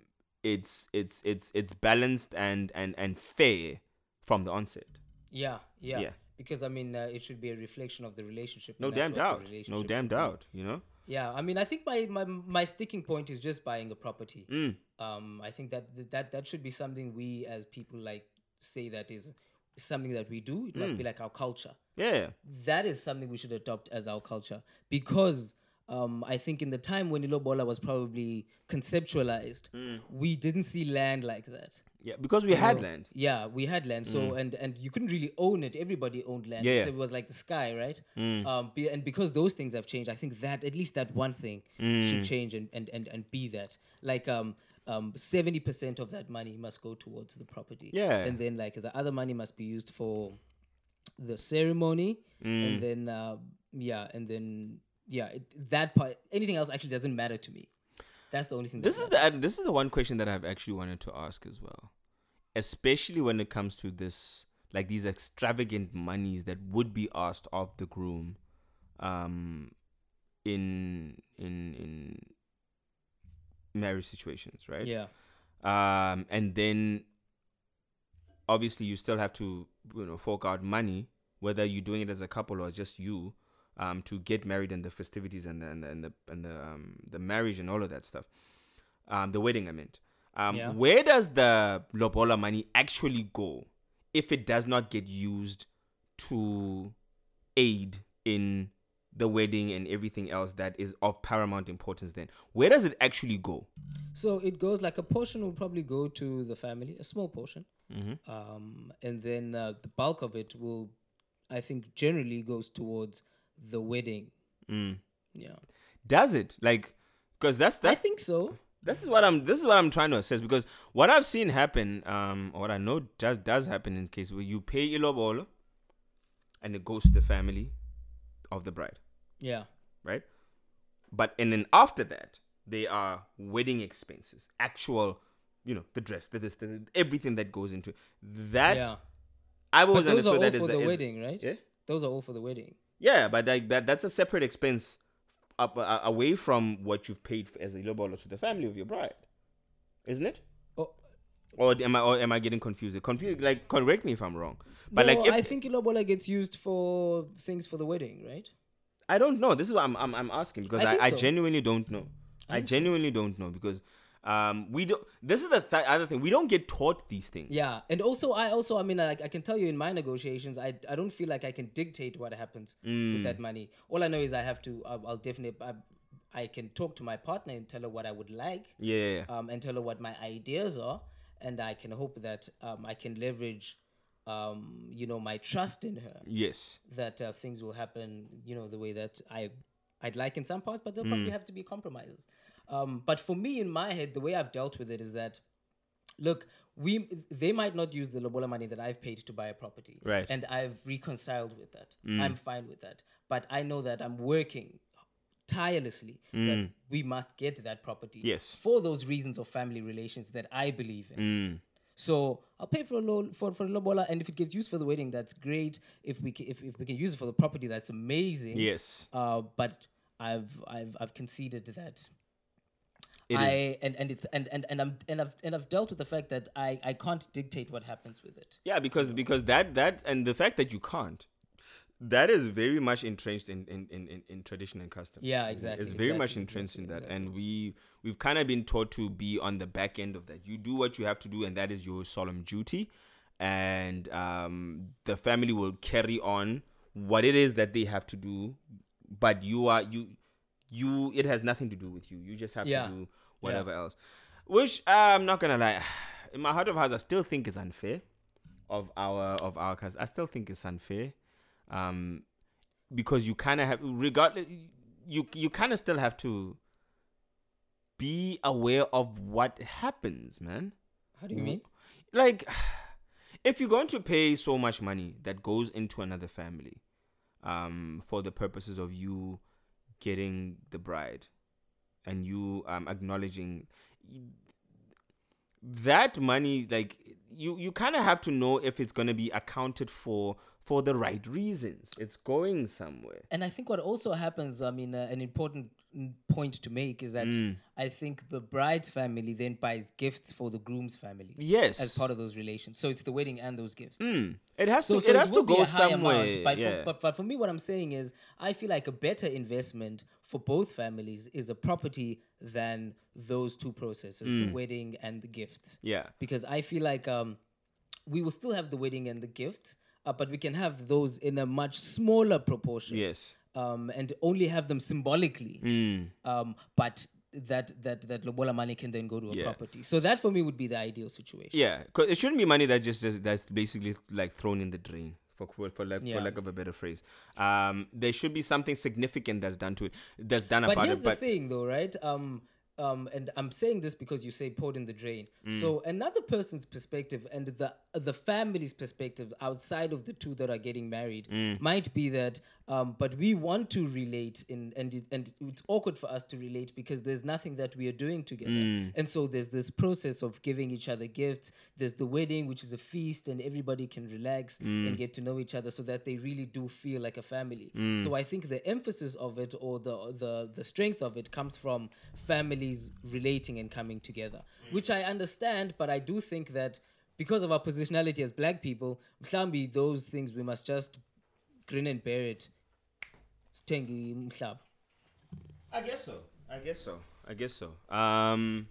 it's it's it's it's balanced and and and fair from the onset. Yeah. Yeah. Yeah. Because I mean, uh, it should be a reflection of the relationship. No damn doubt. No damn doubt. You know. Yeah, I mean, I think my, my my sticking point is just buying a property. Mm. Um, I think that that that should be something we as people like say that is something that we do. It Mm. must be like our culture. Yeah. That is something we should adopt as our culture because um, I think in the time when Ilobola was probably conceptualized, Mm. we didn't see land like that. Yeah. Because we had know? land. Yeah, we had land. So and and you couldn't really own it. Everybody owned land. Mm. Yeah, So it was like the sky, right? Um, be, and because those things have changed, I think that at least that one thing Mm. should change and, and and and be that. Like um um seventy percent of that money must go towards the property. Yeah. And then like the other money must be used for the ceremony, Mm. and then uh, yeah, and then yeah, it, that part. Anything else actually doesn't matter to me. That's the only thing. This is matters. the this is the one question that I've actually wanted to ask as well, especially when it comes to this like these extravagant monies that would be asked of the groom, um, in in in marriage situations, right? yeah. Um, and then obviously you still have to you know fork out money, whether you're doing it as a couple or just you, um, to get married and the festivities and the and the and the, and the um the marriage and all of that stuff, um, the wedding I meant. Um, Yeah. where does the lobola money actually go if it does not get used to aid in the wedding and everything else that is of paramount importance then where does it actually go So it goes like a portion will probably go to the family, a small portion, Mm-hmm. um, and then uh, the bulk of it will, I think, generally goes towards the wedding. Mm. Yeah, does it like because that's I think so. This is what i'm this is what i'm trying to assess because what i've seen happen um or what i know does does happen in case where you pay ilobolo and it goes to the family of the bride Yeah, right but and then after that they are wedding expenses actual you know the dress the this the, everything that goes into that yeah. i've But always those are understood all that is for the is- wedding, right? yeah Those are all for the wedding. Yeah, but like that that's a separate expense up, uh, away from what you've paid as a lobola to the family of your bride, isn't it? Oh, Or am I or am I getting confused? Confused? Like correct me if I'm wrong. But no, like if, I think lobola gets used for things for the wedding, right? I don't know. This is what I'm I'm, I'm asking because I I, I, so. genuinely don't know. I, genuinely don't know because um we don't. This is the th- other thing. We don't get taught these things. Yeah, and also I also I mean like I can tell you in my negotiations I, I don't feel like I can dictate what happens with that money. All I know is I have to I'll, I'll definitely I, I can talk to my partner and tell her what I would like Yeah. um, and tell her what my ideas are and I can hope that um, I can leverage um, you know my trust in her yes. that uh, things will happen you know the way that I I'd like in some parts but there'll probably have to be compromises. Um, but for me in my head the way I've dealt with it is that look, we they might not use the lobola money that I've paid to buy a property, Right. And I've reconciled with that. I'm fine with that. But I know that I'm working tirelessly that we must get that property Yes. for those reasons of family relations that I believe in. So I'll pay for a lo- for for a lobola, and if it gets used for the wedding, that's great. If we ca- if, if we can use it for the property, that's amazing. Yes. Uh, but I've I've I've conceded that. It is- I and and it's and and and I'm and I've and I've dealt with the fact that I I can't dictate what happens with it. Yeah, because because that that and the fact that you can't, that is very much entrenched in in, in, in, in tradition and custom. Yeah, exactly, It's very much exactly, entrenched in that, exactly, and we we've kind of been taught to be on the back end of that. You do what you have to do, and that is your solemn duty, and um, the family will carry on what it is that they have to do, but you are you you it has nothing to do with you. You just have Yeah. to do whatever else. Which I'm not gonna lie, in my heart of hearts, I still think is unfair of our of our customers. I still think it's unfair, um, because you kind of have regardless you you kind of still have to be aware of what happens, man. How do you mean? Like, if you're going to pay so much money that goes into another family, um, for the purposes of you getting the bride, and you um acknowledging that money, like you you kind of have to know if it's gonna be accounted for for the right reasons. It's going somewhere. And I think what also happens, I mean, uh, an important mm, point to make is that Mm. I think the bride's family then buys gifts for the groom's family. Yes. As part of those relations. So it's the wedding and those gifts. Hmm. It has So, to so it has will to go somewhere. amount, but, yeah. for, but, but for me, what I'm saying is, I feel like a better investment for both families is a property than those two processes, Hmm. the wedding and the gifts. yeah. Because I feel like um, we will still have the wedding and the gift, uh, but we can have those in a much smaller proportion. Yes. Um, and only have them symbolically. Hmm. Um, but that that that lobola money can then go to a Yeah. property. So that for me would be the ideal situation. Yeah, cause it shouldn't be money that just, just that's basically like thrown in the drain. For for for lack, Yeah. for lack of a better phrase, um, there should be something significant that's done to it, that's done But about here's it. the thing, though, right? Um, um, and I'm saying this because you say poured in the drain. Mm. So another person's perspective and the the family's perspective outside of the two that are getting married Mm. might be that, um, but we want to relate in, and and it's awkward for us to relate because there's nothing that we are doing together, Mm. and so there's this process of giving each other gifts. There's the wedding, which is a feast, and everybody can relax Mm. and get to know each other, so that they really do feel like a family. Mm. So I think the emphasis of it or the the the strength of it comes from families relating and coming together, which I understand, but I do think that because of our positionality as black people, mhlambi those things we must just grin and bear it. Sithengi umhlaba. I guess so. I guess so. I guess so. Um,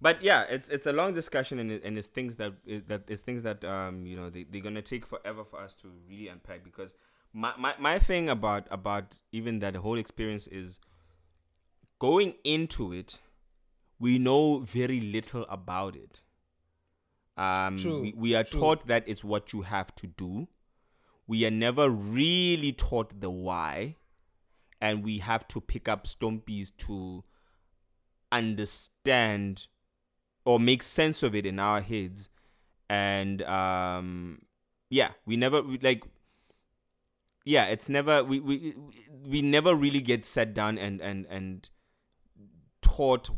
but yeah, it's it's a long discussion and it, and it's things that it, that it's things that um you know they they're gonna take forever for us to really unpack because my, my my thing about about even that whole experience is going into it, we know very little about it. Um, True, we, we are true. taught that it's what you have to do. We are never really taught the why and we have to pick up stompies to understand or make sense of it in our heads. And um yeah we never we, like yeah it's never we, we we never really get sat down and and and taught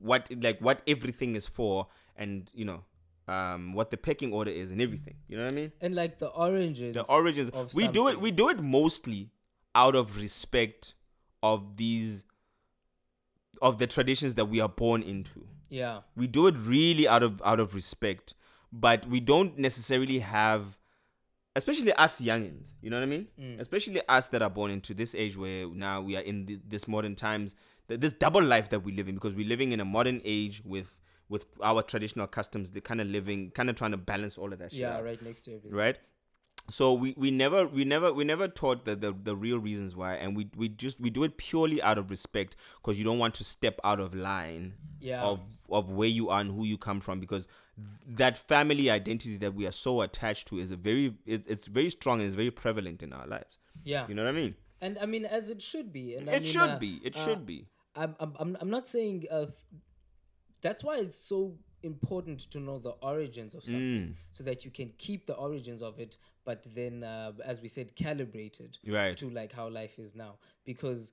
what like what everything is for and you know um what the pecking order is and everything. You know what i mean? And like the origins. the origins. of we do it we do it mostly out of respect of these of the traditions that we are born into. Yeah. we do it really out of out of respect but we don't necessarily have especially us youngins you know what i mean? Especially us that are born into this age where now we are in the, this modern times th- this double life that we live in because we're living in a modern age with with our traditional customs they're kind of living kind of trying to balance all of that shit Yeah, out right next to everything. right so we, we never we never we never taught the, the the real reasons why and we we just we do it purely out of respect because you don't want to step out of line Yeah. of of where you are and who you come from because that family identity that we are so attached to is a very it, it's very strong and it's very prevalent in our lives Yeah. you know what i mean And I mean, as it should be. And I it mean, should uh, be it uh, should be I'm, I'm, I'm, not saying uh, that's why it's so important to know the origins of something so that you can keep the origins of it but then uh, as we said calibrated Right. to like how life is now because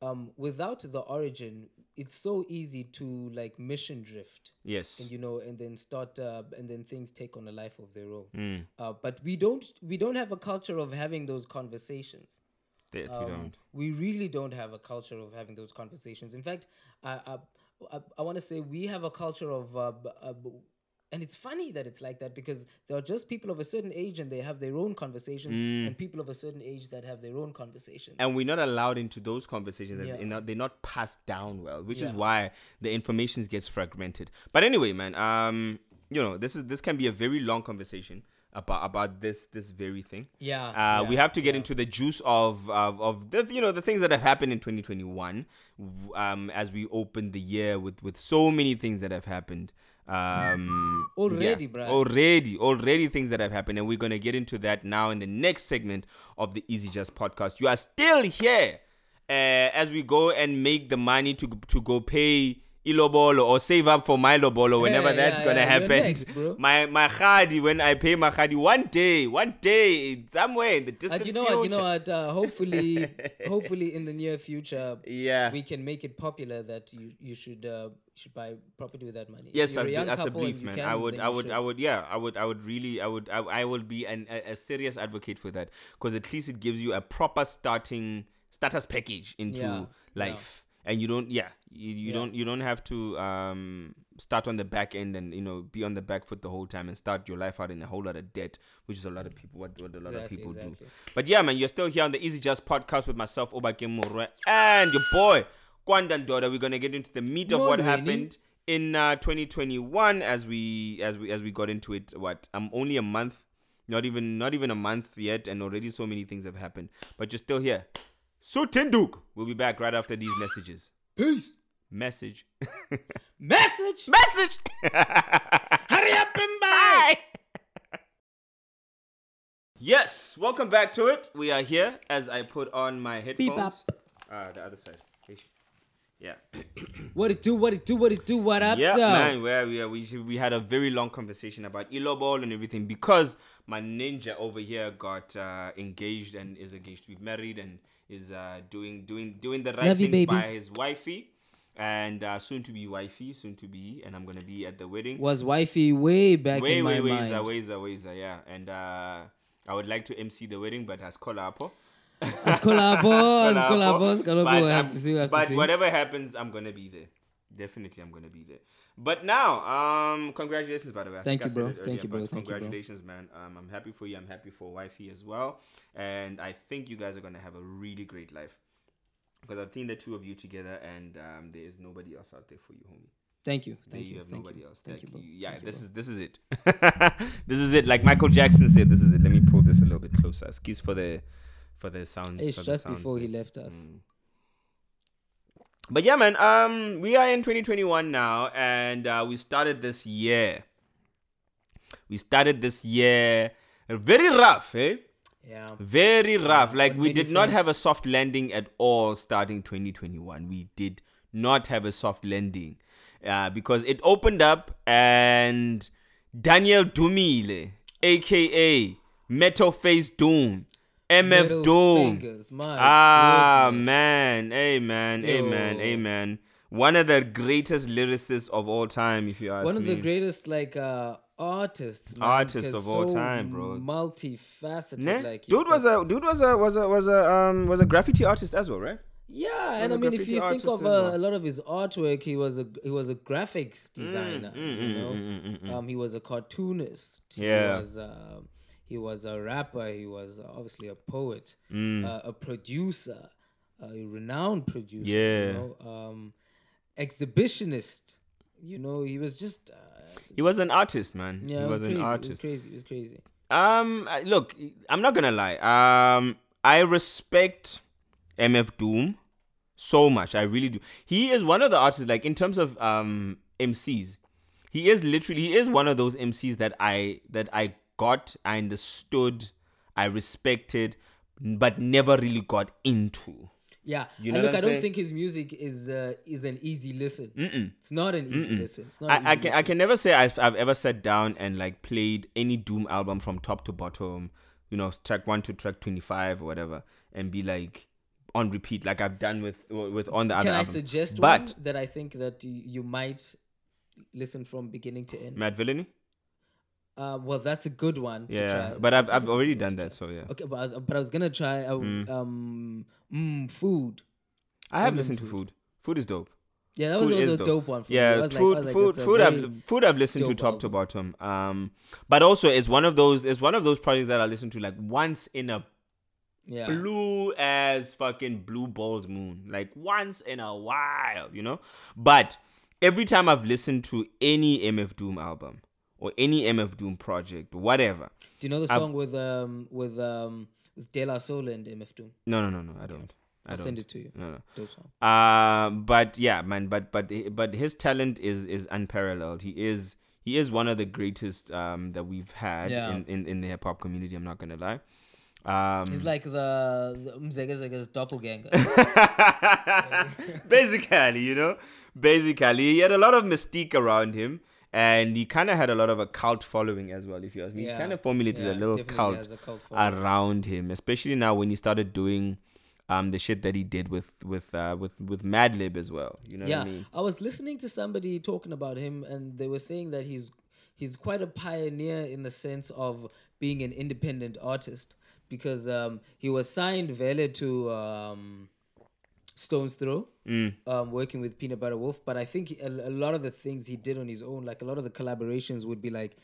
um, without the origin it's so easy to like mission drift Yes. and you know and then start uh, and then things take on a life of their own Mm. uh, but we don't we don't have a culture of having those conversations That we um, don't. we really don't have a culture of having those conversations. In fact, I I, I, I want to say we have a culture of, uh, b- uh, and it's funny that it's like that because there are just people of a certain age and they have their own conversations, Mm. and people of a certain age that have their own conversations. and we're not allowed into those conversations Yeah. they're not, they're not passed down well which is why the information gets fragmented but anyway man um you know this is this can be a very long conversation about about this this very thing. Yeah, uh, we have to get into the juice of of, of the you know the things that have happened in 2021 um as we open the year with with so many things that have happened. Um Already, yeah, bruh. already already things that have happened and we're going to get into that now in the next segment of the easy just podcast. You are still here uh, as we go and make the money to to go pay ilobolo or save up for my lobolo whenever Yeah, that's yeah, gonna yeah, happen next, my my khadi when i pay my khadi one day one day somewhere in the distant But you know what? You know what? Uh, hopefully, hopefully in the near future, yeah we can make it popular that you you should uh, should buy property with that money. Yes, young that's a belief, man. can, I would, I would, should. I would, yeah, I would, I would really, I would, I, I will be an, a, a serious advocate for that because at least it gives you a proper starting status package into life, and you don't, yeah, you, you Yeah. don't, you don't have to um start on the back end and you know be on the back foot the whole time and start your life out in a whole lot of debt, which is a lot of people what, what a lot of Exactly, people do. But yeah, man, you're still here on the Easy Just podcast with myself, Obake Murwe, and your boy, Kwandan Daughter. We're gonna get into the meat of what Morweni. happened in uh, 2021 as we as we as we got into it. What? I'm only a month, not even not even a month yet, and already so many things have happened. But you're still here. So Tinduk, we'll be back right after these messages. Peace. Message. Message. Message. Hurry up and buy. Yes, welcome back to it. We are here as I put on my Beep headphones. Uh, the other side. Yeah. What it do? What it do? What it do? What up, Yeah, though? man. Where we are, we we had a very long conversation about Ilobol and everything because my ninja over here got uh, engaged and is engaged to be married and is uh, doing doing doing the right Love things by his wifey and uh, soon to be wifey, soon to be, and I'm gonna be at the wedding. Was wifey way back way in my way mind. ways ways ways yeah, and uh, I would like to MC the wedding, but as Kolapo. Let's collabo. Let's collabo. Let's collabo. But, um, to see. Have but whatever happens, I'm gonna be there. Definitely, I'm gonna be there. But now, um, congratulations, by the way. I Thank you, bro. Thank you, bro. Thank you, bro. Congratulations, man. Um, I'm happy for you. I'm happy for wifey as well, and I think you guys are gonna have a really great life because I've seen the two of you together, and um, there is nobody else out there for you, homie. Thank you. There Thank you you. have Thank nobody you. else. Thank Like, you, bro. yeah, Thank you, this bro. is this is it. this is it. Like Michael Jackson said, this is it. Let me pull this a little bit closer. Excuse for the for the sound. It's just before he left us. Mm. But yeah, man. Um, we are in 2021 now, and uh, we started this year. We started this year very rough, eh? Yeah. Very rough. Like we did not have a soft landing at all starting 2021. We did not have a soft landing uh, because it opened up and Daniel Dumile, aka Metal Face Doom, MF Doom. Ah goodness. man, amen, amen, Yo. amen. One of the greatest lyricists of all time, if you ask One of me. the greatest like uh artists, man, Artists of all so time, bro. Multifaceted, Nah? like dude was a dude was a was a was a um was a graffiti artist as well, right? Yeah, and I mean, if you think of as uh, a lot of his artwork, he was a he was a graphics designer. mm, you mm, know, mm, mm, um, he was a cartoonist. He Yeah. was uh, he was a rapper. He was obviously a poet, Mm. uh, a producer, a renowned producer. Yeah. you know, um, exhibitionist. You know, he was just uh, He was an artist, man. yeah, he was, was, an crazy. It was crazy. It was crazy. Um, look, I'm not gonna lie. Um, I respect MF Doom so much. I really do. He is one of the artists, like in terms of um MCs, he is literally he is one of those MCs that I that I got, I understood, I respected, but never really got into. Yeah, You know and look, I don't saying? think his music is uh, is an easy listen. It's not an easy listen. It's not. I, I can I can never say I've, I've ever sat down and like played any Doom album from top to bottom, you know, track one to track twenty five or whatever, and be like on repeat like I've done with with on the other Can I suggest but one that I think that you, you might listen from beginning to end? Madvillainy, Uh, well, that's a good one. To yeah, try. but I've I've already done that, so yeah. Okay, but I was, but I was gonna try uh, um mm, food. I have Eminem listened to Food. food. Food is dope. Yeah, that was Food also a dope one. For me. I Yeah, like- food, was like, food, food. I've food. I've listened to dope top to bottom. Um, but also it's one of those. It's one of those projects that I listen to like once in a yeah. blue as fucking blue balls moon, like once in a while, you know. But every time I've listened to any MF Doom album or any MF Doom project, whatever. Do you know the I've- song with um with um with De La Soul and MF Doom? No, no, no, no. I don't. I I'll don't. send it to you. No, no. Dope song. Uh, but yeah, man. But but but his talent is is unparalleled. He is he is one of the greatest um that we've had Yeah. in, in in the hip hop community. I'm not gonna lie. Um, He's like the, the Mzega Zega's doppelganger. basically, you know, basically, he had a lot of mystique around him, and he kind of had a lot of a cult following as well. If you ask me, Yeah. he kind of formulated Yeah, a little cult a cult around him, especially now when he started doing um the shit that he did with with uh with with Madlib as well. You know yeah, what I mean? I was listening to somebody talking about him, and they were saying that he's he's quite a pioneer in the sense of being an independent artist because um, he was signed Vele to um, Stones Throw, Mm. um, working with Peanut Butter Wolf. But I think a, a lot of the things he did on his own, like a lot of the collaborations, would be like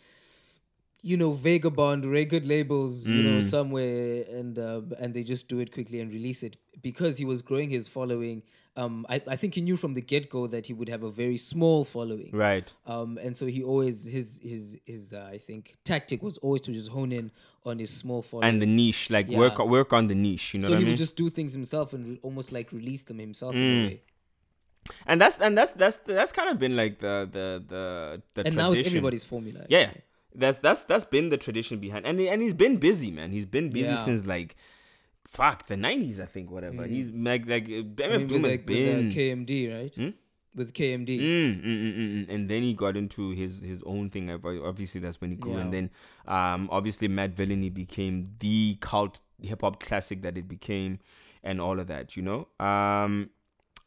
you know, vagabond record labels, you Mm. know, somewhere, and uh, and they just do it quickly and release it because he was growing his following. Um, I, I think he knew from the get go that he would have a very small following, Right. um, and so he always his his his uh, I think tactic was always to just hone in on his small following. And the niche, like work Yeah. work on the niche. You know so what he I mean? would just do things himself and re- almost like release them himself Mm. and that's and that's that's that's kind of been like the the the the And now it's everybody's formula. Yeah, actually. That's that's that's been the tradition behind, and and he's been busy, man. He's been busy Yeah. since like, fuck the nineties, I think. Whatever. He's like like uh, MF Mm. I mean, Doom with, has like, been. with uh, KMD, right? Hmm? With KMD. Mm, mm, mm, mm, mm. And then he got into his his own thing. Obviously, that's when he grew. And then, um, obviously, Madvillainy became the cult hip hop classic that it became, and all of that. You know. Um,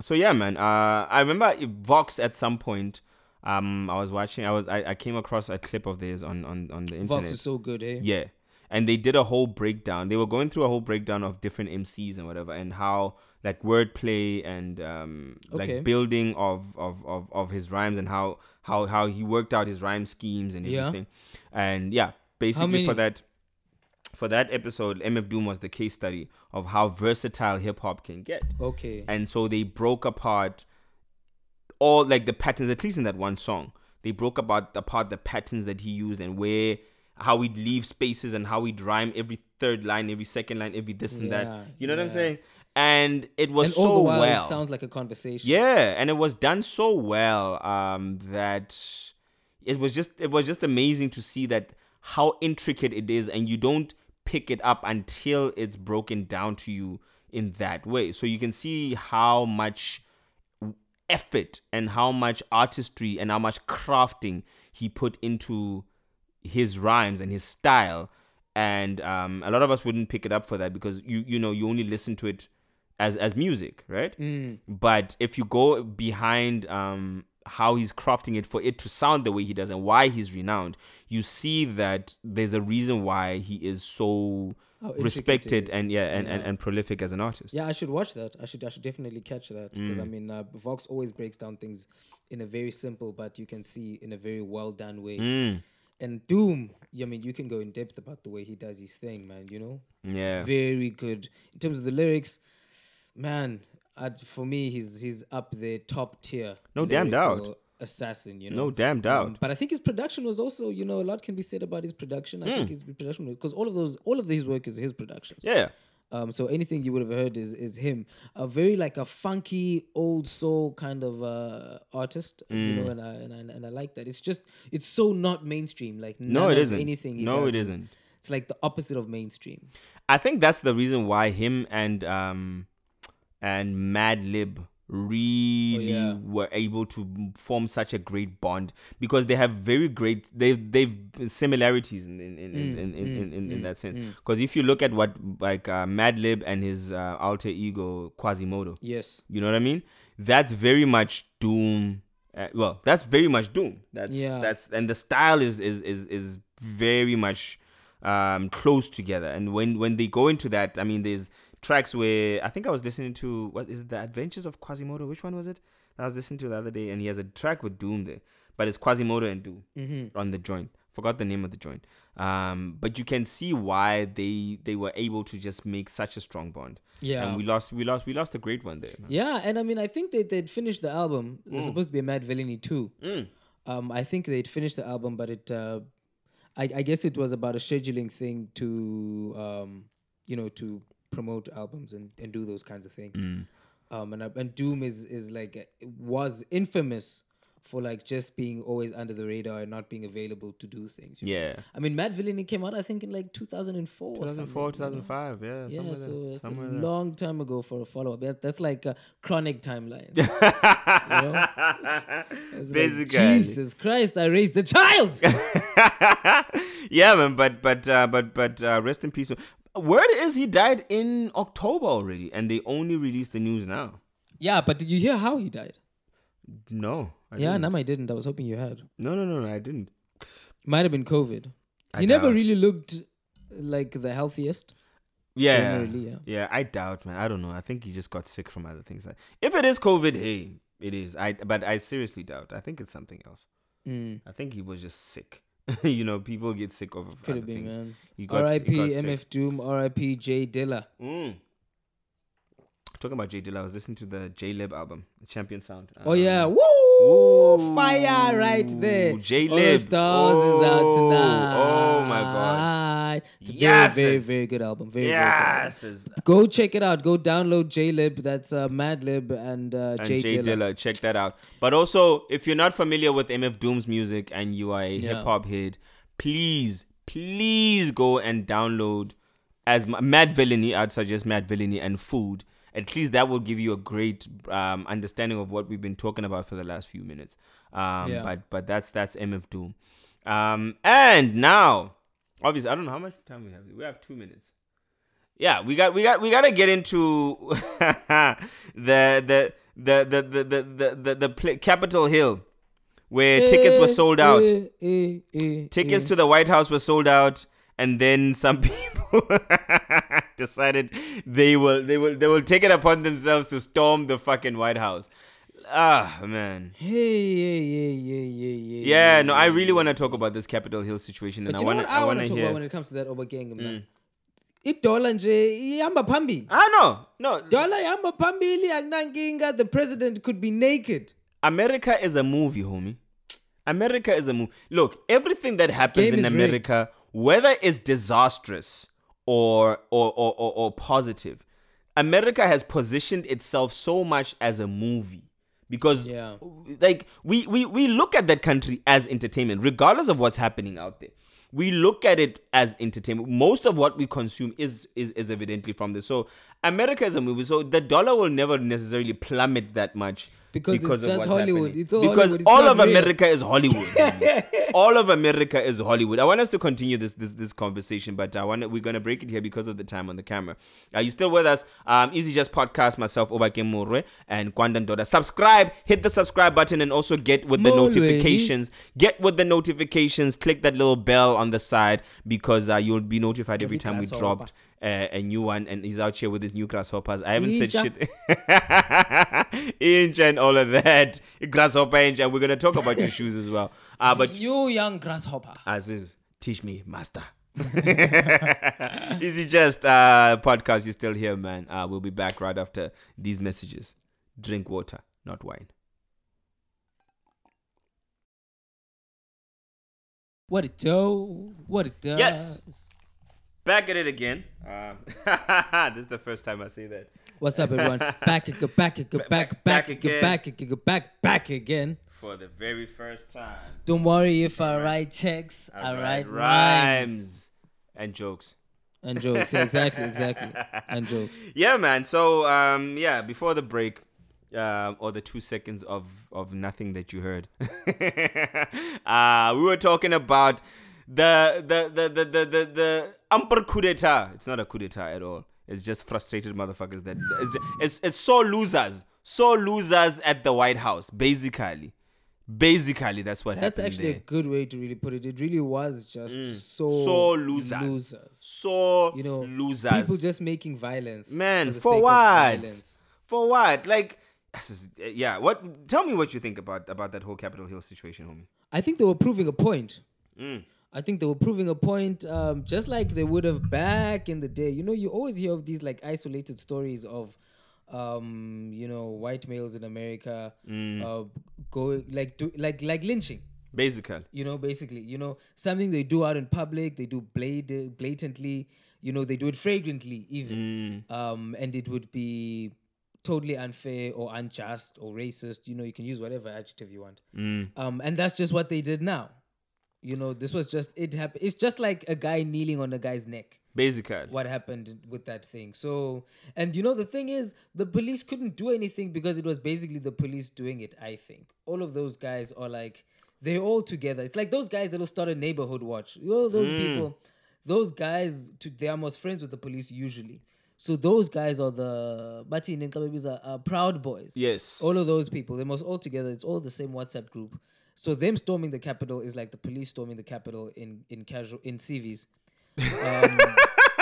so yeah, man. Uh, I remember Vox at some point. Um, I was watching. I was. I, I came across a clip of theirs on on on the internet. Vox is so good, eh? Yeah. And they did a whole breakdown. They were going through a whole breakdown of different MCs and whatever, and how like wordplay and um, Okay. like building of, of, of, of his rhymes and how, how how he worked out his rhyme schemes and Yeah. everything. And yeah, basically for that for that episode, MF Doom was the case study of how versatile hip hop can get Okay. and so they broke apart all like the patterns at least in that one song they broke about apart the patterns that he used and where how he'd leave spaces and how he'd rhyme every third line every second line every this and Yeah, that you know what i'm saying? And it was and so all the while, well. it sounds like a conversation. yeah and it was done so well um that it was just it was just amazing to see that how intricate it is and you don't pick it up until it's broken down to you in that way. So you can see how much effort and how much artistry and how much crafting he put into his rhymes and his style and um, a lot of us wouldn't pick it up for that because you you know you only listen to it as as music right Mm. but if you go behind um how he's crafting it for it to sound the way he does and why he's renowned you see that there's a reason why he is so It respected and yeah and, and Yeah. and prolific as an artist Yeah, I should watch that. I should I should definitely catch that because I Mm. mean, uh, Vox always breaks down things in a very simple, but you can see in a very well done way. Mm, And Doom, I mean, you can go in depth about the way he does his thing, man. You know, yeah very good in terms of the lyrics. Man, I'd, for me, he's he's up there, top tier. No damn doubt. Assassin, you know. no damn doubt Um, but I think his production was also, you know, a lot can be said about his production. I Hmm. think his production because all of those, all of his work is his productions. yeah Um, so anything you would have heard is is him. A very like a funky old soul kind of uh, artist, you Mm. know, and I, and I and I like that. It's just it's so not mainstream. Like no it isn't Anything no it is- isn't It's like the opposite of mainstream. I think that's the reason why him and um and Madlib really Oh, yeah. were able to form such a great bond because they have very great they've they've similarities in in in in, in, in, in, in that sense because if you look at what like uh, Madlib and his uh, alter ego Quasimoto Yes. you know what I mean that's very much doom uh, well that's very much doom that's Yeah. that's and the style is is is is very much um close together and when when they go into that i mean there's tracks where i think i was listening to what is it the adventures of quasimoto which one was it i was listening to the other day and he has a track with doom there but it's quasimoto and doom Mm-hmm. on the joint forgot the name of the joint um but you can see why they they were able to just make such a strong bond Yeah. and we lost we lost we lost a great one there man. Yeah, and I mean, I think they they'd finished the album. There's supposed to be a Madvillainy too. Mm. Um, I think they'd finished the album, but it, uh, I, I guess it was about a scheduling thing to, um, you know, to promote albums and, and do those kinds of things. Mm. Um, and and Doom is is like was infamous for like just being always under the radar and not being available to do things. you know? yeah I mean, Madvillainy came out, I think, in like 2004. 2004, 2005, you know? 2005 yeah Yeah, so there, it's a somewhere there. long time ago for a follow up. That, that's like a chronic timeline. you know? It's like, Basically. Jesus Christ, I raised the child. yeah, man. But but uh, but but uh, rest in peace. Word is he died in October already, and they only released the news now. yeah, but did you hear how he died? No. I yeah. Nam, I didn't. I was hoping you had. No, no, no, no. I didn't. Might have been COVID. I he never really looked like the healthiest. Yeah. Generally, yeah. Yeah, I doubt, man. I don't know. I think he just got sick from other things. Like, if it is COVID, hey, it is. I but I seriously doubt. I think it's something else. Mm, I think he was just sick. you know, people get sick of could other have been, things. man. Got, R.I.P. MF Doom. R.I.P. J Dilla. Mm. Talking about J Dilla, I was listening to the Jaylib album, Champion Sound. Oh yeah, Um, woo! Fire right there. Ooh, J All the Lib. stars is out Oh, tonight. oh my God. It's a Yes, very, very, very good album. Very, very good album. Yes, Go check it out. Go download Jaylib. That's uh, Madlib and uh, and Dilla. Dilla. Check that out. But also, if you're not familiar with MF Doom's music and you are a Yeah. hip hop head, please, please go and download as Madvillainy. I'd suggest Madvillainy and Food. At least that will give you a great um, understanding of what we've been talking about for the last few minutes. Um, Yeah. But but that's that's MF Doom. Um, and now, obviously, I don't know how much time we have. We have two minutes. Yeah, we got we got we got to get into the the the the the the the, the, the Capitol Hill where tickets were sold out. Eh, eh, eh, Tickets eh. to the White House were sold out, and then some people decided they will they will they will take it upon themselves to storm the fucking White House. Ah man. Hey, yeah, yeah, yeah, yeah, yeah. Yeah, no, I really want to talk about this Capitol Hill situation, and But I you know want what I want to to talk hear. about when it comes to that Obakenge Mm. man. Idola nje ihamba phambili. ah no, no. Dollar ihamba phambili akunankinga. The president could be naked. America is a movie, homie. America is a movie. Look, everything that happens Game in is rigged. America, whether it's disastrous or or, or, or or positive, America has positioned itself so much as a movie. Because Yeah. like we, we we look at that country as entertainment, regardless of what's happening out there. We look at it as entertainment. Most of what we consume is is, is evidently from this. So America is a movie. So the dollar will never necessarily plummet that much Because it's just Hollywood. happening. It's all because Hollywood. It's all of real. America is Hollywood. all of America is Hollywood. I want us to continue this this, this conversation, but I want we're gonna break it here because of the time on the camera. Are you still with us? Um, Easy Just Podcast, myself, Obake Murwe, and Kwandan Doda. Subscribe, hit the subscribe button, and also get with the notifications. Get with the notifications. Click that little bell on the side because uh, you'll be notified every time we dropped uh, a new one, and he's out here with his new grasshoppers. I haven't said shit. Inch and all of that. Grasshopper inch, and we're gonna talk about your shoes as well. Uh, but you young grasshopper. Aziz, teach me, master. is it just uh podcast, you're still here, man. Uh we'll be back right after these messages. Drink water, not wine. What it do? What it does? Yes. Back at it again. Um, this is the first time I say that. What's up, everyone? back again, back again, back, back, back again, again. back go back, back again. For the very first time. Don't worry if I write checks, I Alright, write rhymes. and jokes. And jokes. Yeah, exactly, exactly. And jokes. yeah, man. So um, yeah, before the break, uh, or the two seconds of of nothing that you heard, uh, we were talking about the the the the the the, the umper coup d'etat. It's not a coup d'etat at all. It's just frustrated motherfuckers that it's, it's it's so losers, so losers at the White House, basically. Basically, that's what That's happened That's actually there. a good way to really put it. It really was just so Mm. so losers. losers. So You know, losers. People just making violence. Man, for, for what? violence. For what? Like, is, yeah. What? Tell me what you think about about that whole Capitol Hill situation, homie. I think they were proving a point. Mm. I think they were proving a point, um, just like they would have back in the day. You know, you always hear of these like isolated stories of, um, you know, white males in America, Mm. uh, go like do like like lynching. Basically, You know, basically, you know, something they do out in public, they do blade blatantly. You know, they do it fragrantly, even, Mm. um, and it would be totally unfair or unjust or racist. You know, you can use whatever adjective you want. Mm. Um, and that's just what they did now. You know, this was just it happened. It's just like a guy kneeling on a guy's neck. basically. What happened with that thing? So, and you know, the thing is, the police couldn't do anything because it was basically the police doing it. I think all of those guys are like they're all together. It's like those guys that'll start a neighborhood watch. You know, those hmm. people, those guys, to, they are most friends with the police usually. So those guys are the Bati and Nkababis are, are proud boys. Yes. All of those people, they must all together. It's all the same WhatsApp group. So them storming the Capitol is like the police storming the Capitol in in casual in CVs. Um,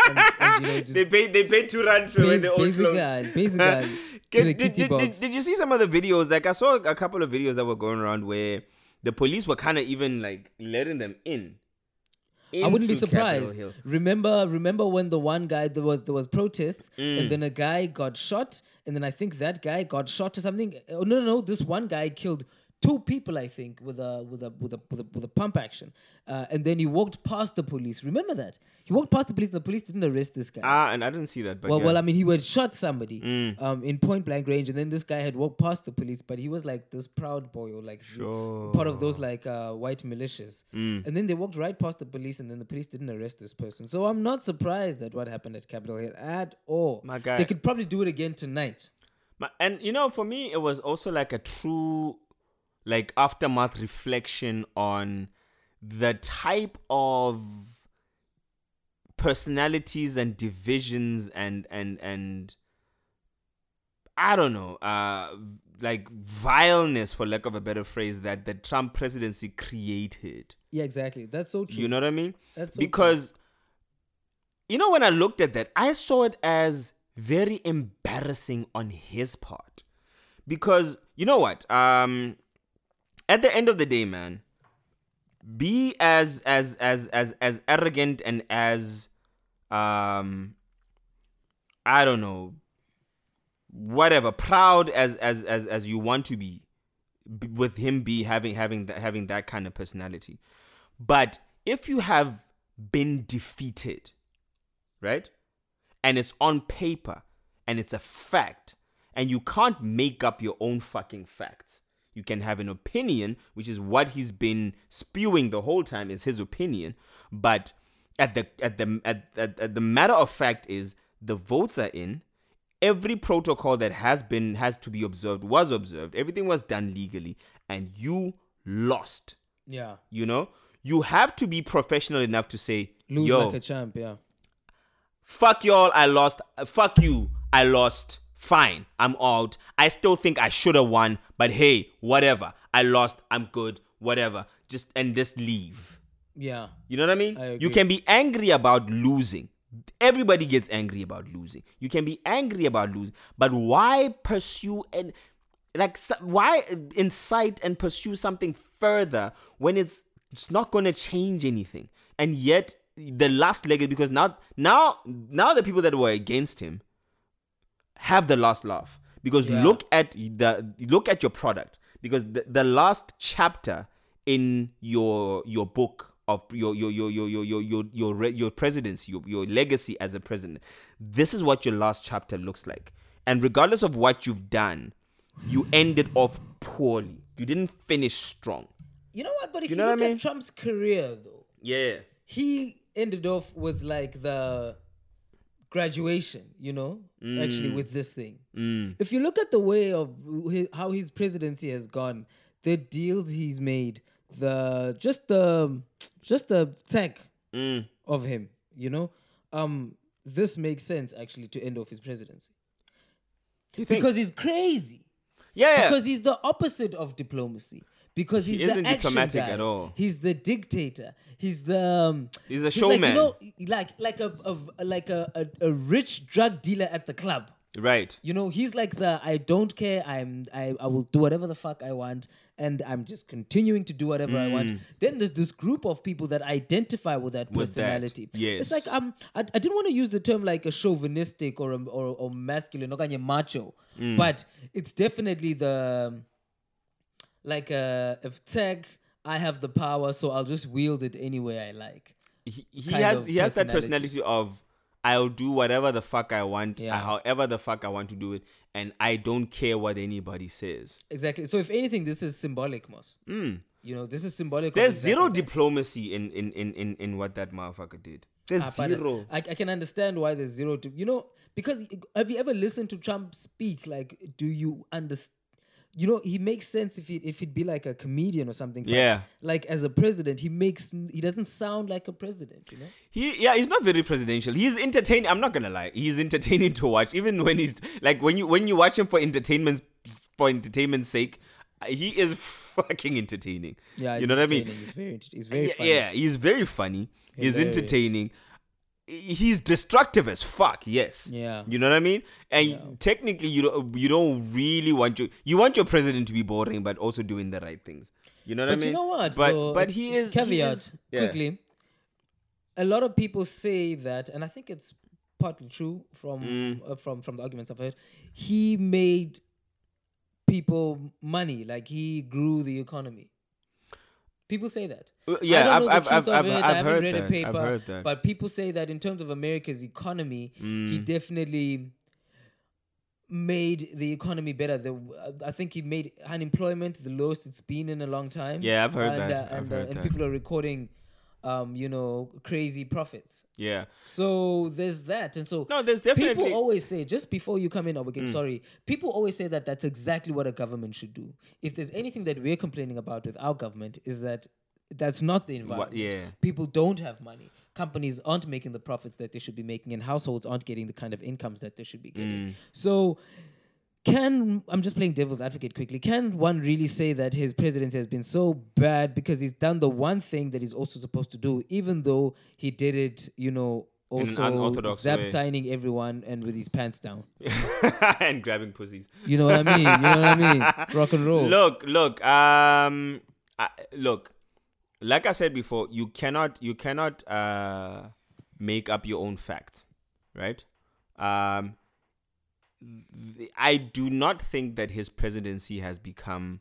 and, and, you know, they pay They pay two rand for when they own basically, clothes. basically, to Did, did, kitty did, box. did, did you see some of the videos? Like I saw a couple of videos that were going around where the police were kind of even like letting them in. I wouldn't be surprised. Remember, remember when the one guy there was there was protests Mm. and then a guy got shot and then I think that guy got shot or something. Oh no, no, no! This one guy killed two people I think with a with a with a with a, with a pump action, uh, and then he walked past the police. Remember that he walked past the police and the police didn't arrest this guy. Ah, and I didn't see that. But well, yeah. well, I mean, he had shot somebody Mm. um, in point blank range, and then this guy had walked past the police, but he was like this proud boy or like the- part of those like uh, white militias. Mm. And then they walked right past the police, and then the police didn't arrest this person. So I'm not surprised at what happened at Capitol Hill at all. My guy. They could probably do it again tonight. Ma- And you know, for me, it was also like a true, like aftermath reflection on the type of personalities and divisions and and and I don't know, uh, like vileness, for lack of a better phrase, that the Trump presidency created. Yeah, exactly. That's so true. You know what I mean? That's so true. because you know when I looked at that, I saw it as very embarrassing on his part. Because you know what? Um at the end of the day, man, be as as as as as arrogant and as um I don't know whatever proud as as as as you want to be b- with him be having having that having that kind of personality. But if you have been defeated right and it's on paper and it's a fact and you can't make up your own fucking facts you can have an opinion which is what he's been spewing the whole time is his opinion. But at the at the at, at, at the matter of fact is the votes are in. Every protocol that has been has to be observed was observed. Everything was done legally. And you lost. Yeah, you know? You have to be professional enough to say lose like a champ. Yeah, fuck y'all i lost. Fuck you i lost fine i'm out. I still think i should have won but hey whatever. I lost i'm good whatever. Just and just leave. Yeah, you know what i mean? I you can be angry about losing. Everybody gets angry about losing. You can be angry about losing but why pursue and like why incite and pursue something further when it's it's not going to change anything? And yet the last leg because now now now the people that were against him have the last laugh because Yeah. look at the look at your product because the, the last chapter in your your book of your your your your your your your your, re- your presidency your, your legacy as a president this is what your last chapter looks like and regardless of what you've done you ended off poorly you didn't finish strong you know what? But if You you, know look I mean? at Trump's career, though, yeah he ended off with like the graduation, you know, actually with this thing. Mm. If you look at the way of hi- how his presidency has gone, the deals he's made, the just the just the tech Mm. of him, you know, um, this makes sense actually to end off his presidency because he's crazy. yeah. Because he's the opposite of diplomacy. Because he's He the isn't action diplomatic guy. at all. He's the dictator. He's the um, He's a like, showman. you know, like like a, a like a, a, a rich drug dealer at the club. right. You know, he's like the I don't care. I'm I, I will do whatever the fuck I want, and I'm just continuing to do whatever I want. Then there's this group of people that identify with that Mm. With that, personality. yes. it's like um I, I didn't want to use the term like a chauvinistic or a, or, or masculine or macho, Mm. but it's definitely the like uh if tech I have the power, so I'll just wield it any way I like. He, he has he has that personality. of I'll do whatever the fuck I want, Yeah. however the fuck I want to do it, and I don't care what anybody says. Exactly. So if anything, this is symbolic, Moss. You know, this is symbolic. There's exactly zero that. diplomacy in, in, in, in, in what that motherfucker did. There's Ah, zero. I, I can understand why there's zero to you know because have you ever listened to Trump speak? Like, do you understand? You know, he makes sense if he if he'd be like a comedian or something. Yeah. Like as a president, he makes he doesn't sound like a president. You know. He yeah, he's not very presidential. He's entertaining. I'm not gonna lie. He's entertaining to watch, even when he's like when you when you watch him for entertainment for entertainment's sake, he is fucking entertaining. Yeah, you know what I mean. He's very he's very yeah, funny. yeah, he's very funny. He's entertaining. He's destructive as fuck. Yes. Yeah. You know what I mean? And technically, you don't you don't really want your you want your president to be boring, but also doing the right things. You know what But I mean? But you know what? But though? but he is he caveat is- yeah. quickly. A lot of people say that, and I think it's partly true from Mm. uh, from from the arguments I've heard. He made people money, like he grew the economy. People say that. Uh, I Yeah, don't I've, know the truth I've, of I've, it. I've I haven't heard read that. a paper, I've heard that. but people say that in terms of America's economy, Mm. he definitely made the economy better. The, I think he made unemployment the lowest it's been in a long time. Yeah, I've heard and, that. Uh, I've and uh, and people are recording, um, you know, crazy profits. yeah. So there's that, and so No, there's definitely- Mm. people always say just before you come in, Obake, sorry, people always say that that's exactly what a government should do. If there's anything that we're complaining about with our government, is that that's not the environment. yeah. people don't have money. Companies aren't making the profits that they should be making, and households aren't getting the kind of incomes that they should be getting. Mm. So. Can I'm just playing devil's advocate quickly? Can one really say that his presidency has been so bad because he's done the one thing that he's also supposed to do, even though he did it, you know, also zap signing everyone and with his pants down. and grabbing pussies. You know what I mean? You know what I mean? Rock and roll. Look, look, um, I, look. Like I said before, you cannot, you cannot uh, make up your own facts, right? Um, I do not think that his presidency has become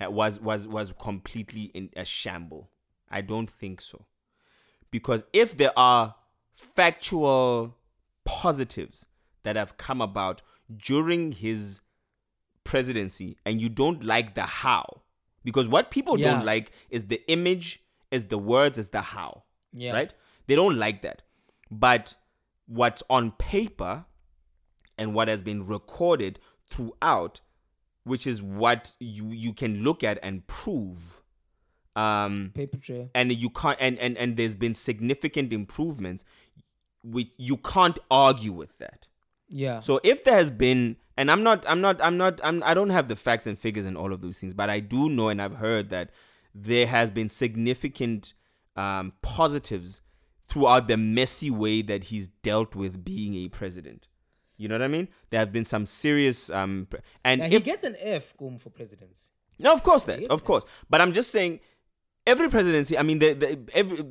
was was was completely in a shamble. I don't think so, because if there are factual positives that have come about during his presidency and you don't like the how because what people Yeah. don't like is the image is the words is the how Yeah. right they don't like that but what's on paper and what has been recorded throughout which is what you you can look at and prove um Paper trail. and you can't and and, and there's been significant improvements which you can't argue with that Yeah. so if there has been, and I'm not, I'm not, I'm not, I'm, I don't have the facts and figures and all of those things, but I do know and I've heard that there has been significant um, positives throughout the messy way that he's dealt with being a president. You know what I mean? There have been some serious, um, and Yeah, if, he gets an F going for presidency. no, of course that, of course. But I'm just saying, every presidency. I mean, the, the every.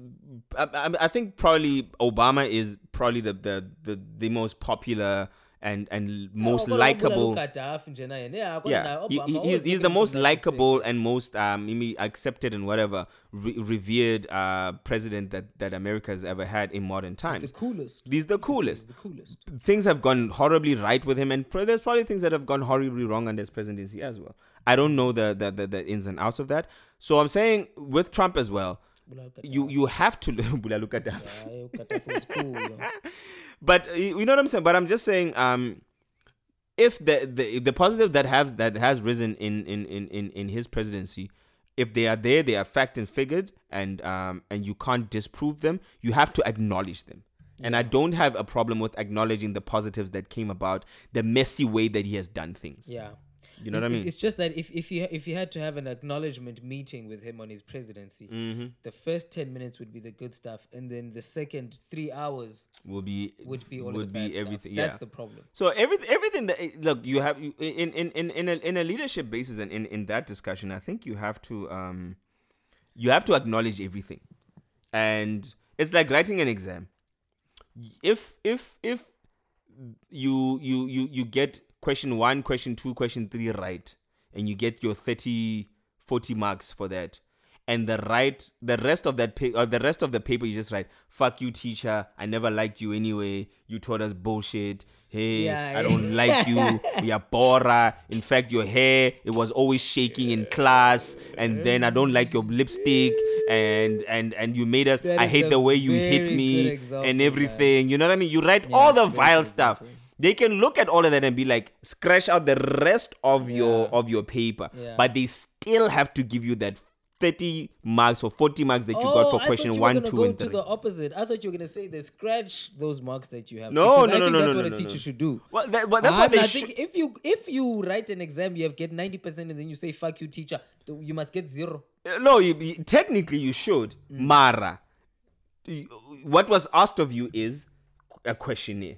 I, I- I think probably Obama is probably the the the, the most popular and and most likable. Yeah, Yeah, he, Obama he- always he's, he's the most likable and most um accepted and whatever re- revered uh president that that America has ever had in modern times. He's the coolest. He's the He's coolest. the coolest. Things have gone horribly right with him, and there's probably things that have gone horribly wrong under his presidency as well. I don't know the the, the, the ins and outs of that. So I'm saying with Trump as well, you you have to look at that. Yeah, Gaddafi was cool. yo. but you know what I'm saying. But I'm just saying, um, if the the the positive that has that has risen in in in in, in his presidency, if they are there, they are fact and figured, and um and you can't disprove them. You have to acknowledge them. And I don't have a problem with acknowledging the positives that came about the messy way that he has done things. Yeah. You know It's- what I mean? It's just that if if you if you had to have an acknowledgement meeting with him on his presidency, Mm-hmm. the first ten minutes would be the good stuff, and then the second three hours Will be would be all would of the bad be everything. Stuff. Yeah. That's the problem. So everything, everything that look, you have you, in in in in a, in a leadership basis and in in that discussion, I think you have to um, you have to acknowledge everything, and it's like writing an exam. If if if you you you you get question one, question two, question three right, and you get your 30, 40 marks for that. And the right, the rest of that, pa- or the rest of the paper, you just write, "Fuck you, teacher. I never liked you anyway. You taught us bullshit. Hey, Yeah, I don't like you. You're bora. In fact, your hair it was always shaking in class. And then I don't like your lipstick. And and and you made us. That I hate the way you hit me example, and man. everything. You know what I mean? You write all the vile good stuff example. They can look at all of that and be like scratch out the rest of your of your paper Yeah. but they still have to give you that 30 marks or 40 marks that you got for Oh, I question one two go and to the opposite. I thought you were gonna say they scratch those marks that you have. No, no, I no, think no, that's no, what no, a teacher no. should do. well that, but that's I, what they I should think if you if you write an exam, you have get ninety percent, and then you say "fuck you, teacher," you must get zero. no you, technically you should Mm. mara what was asked of you is a questionnaire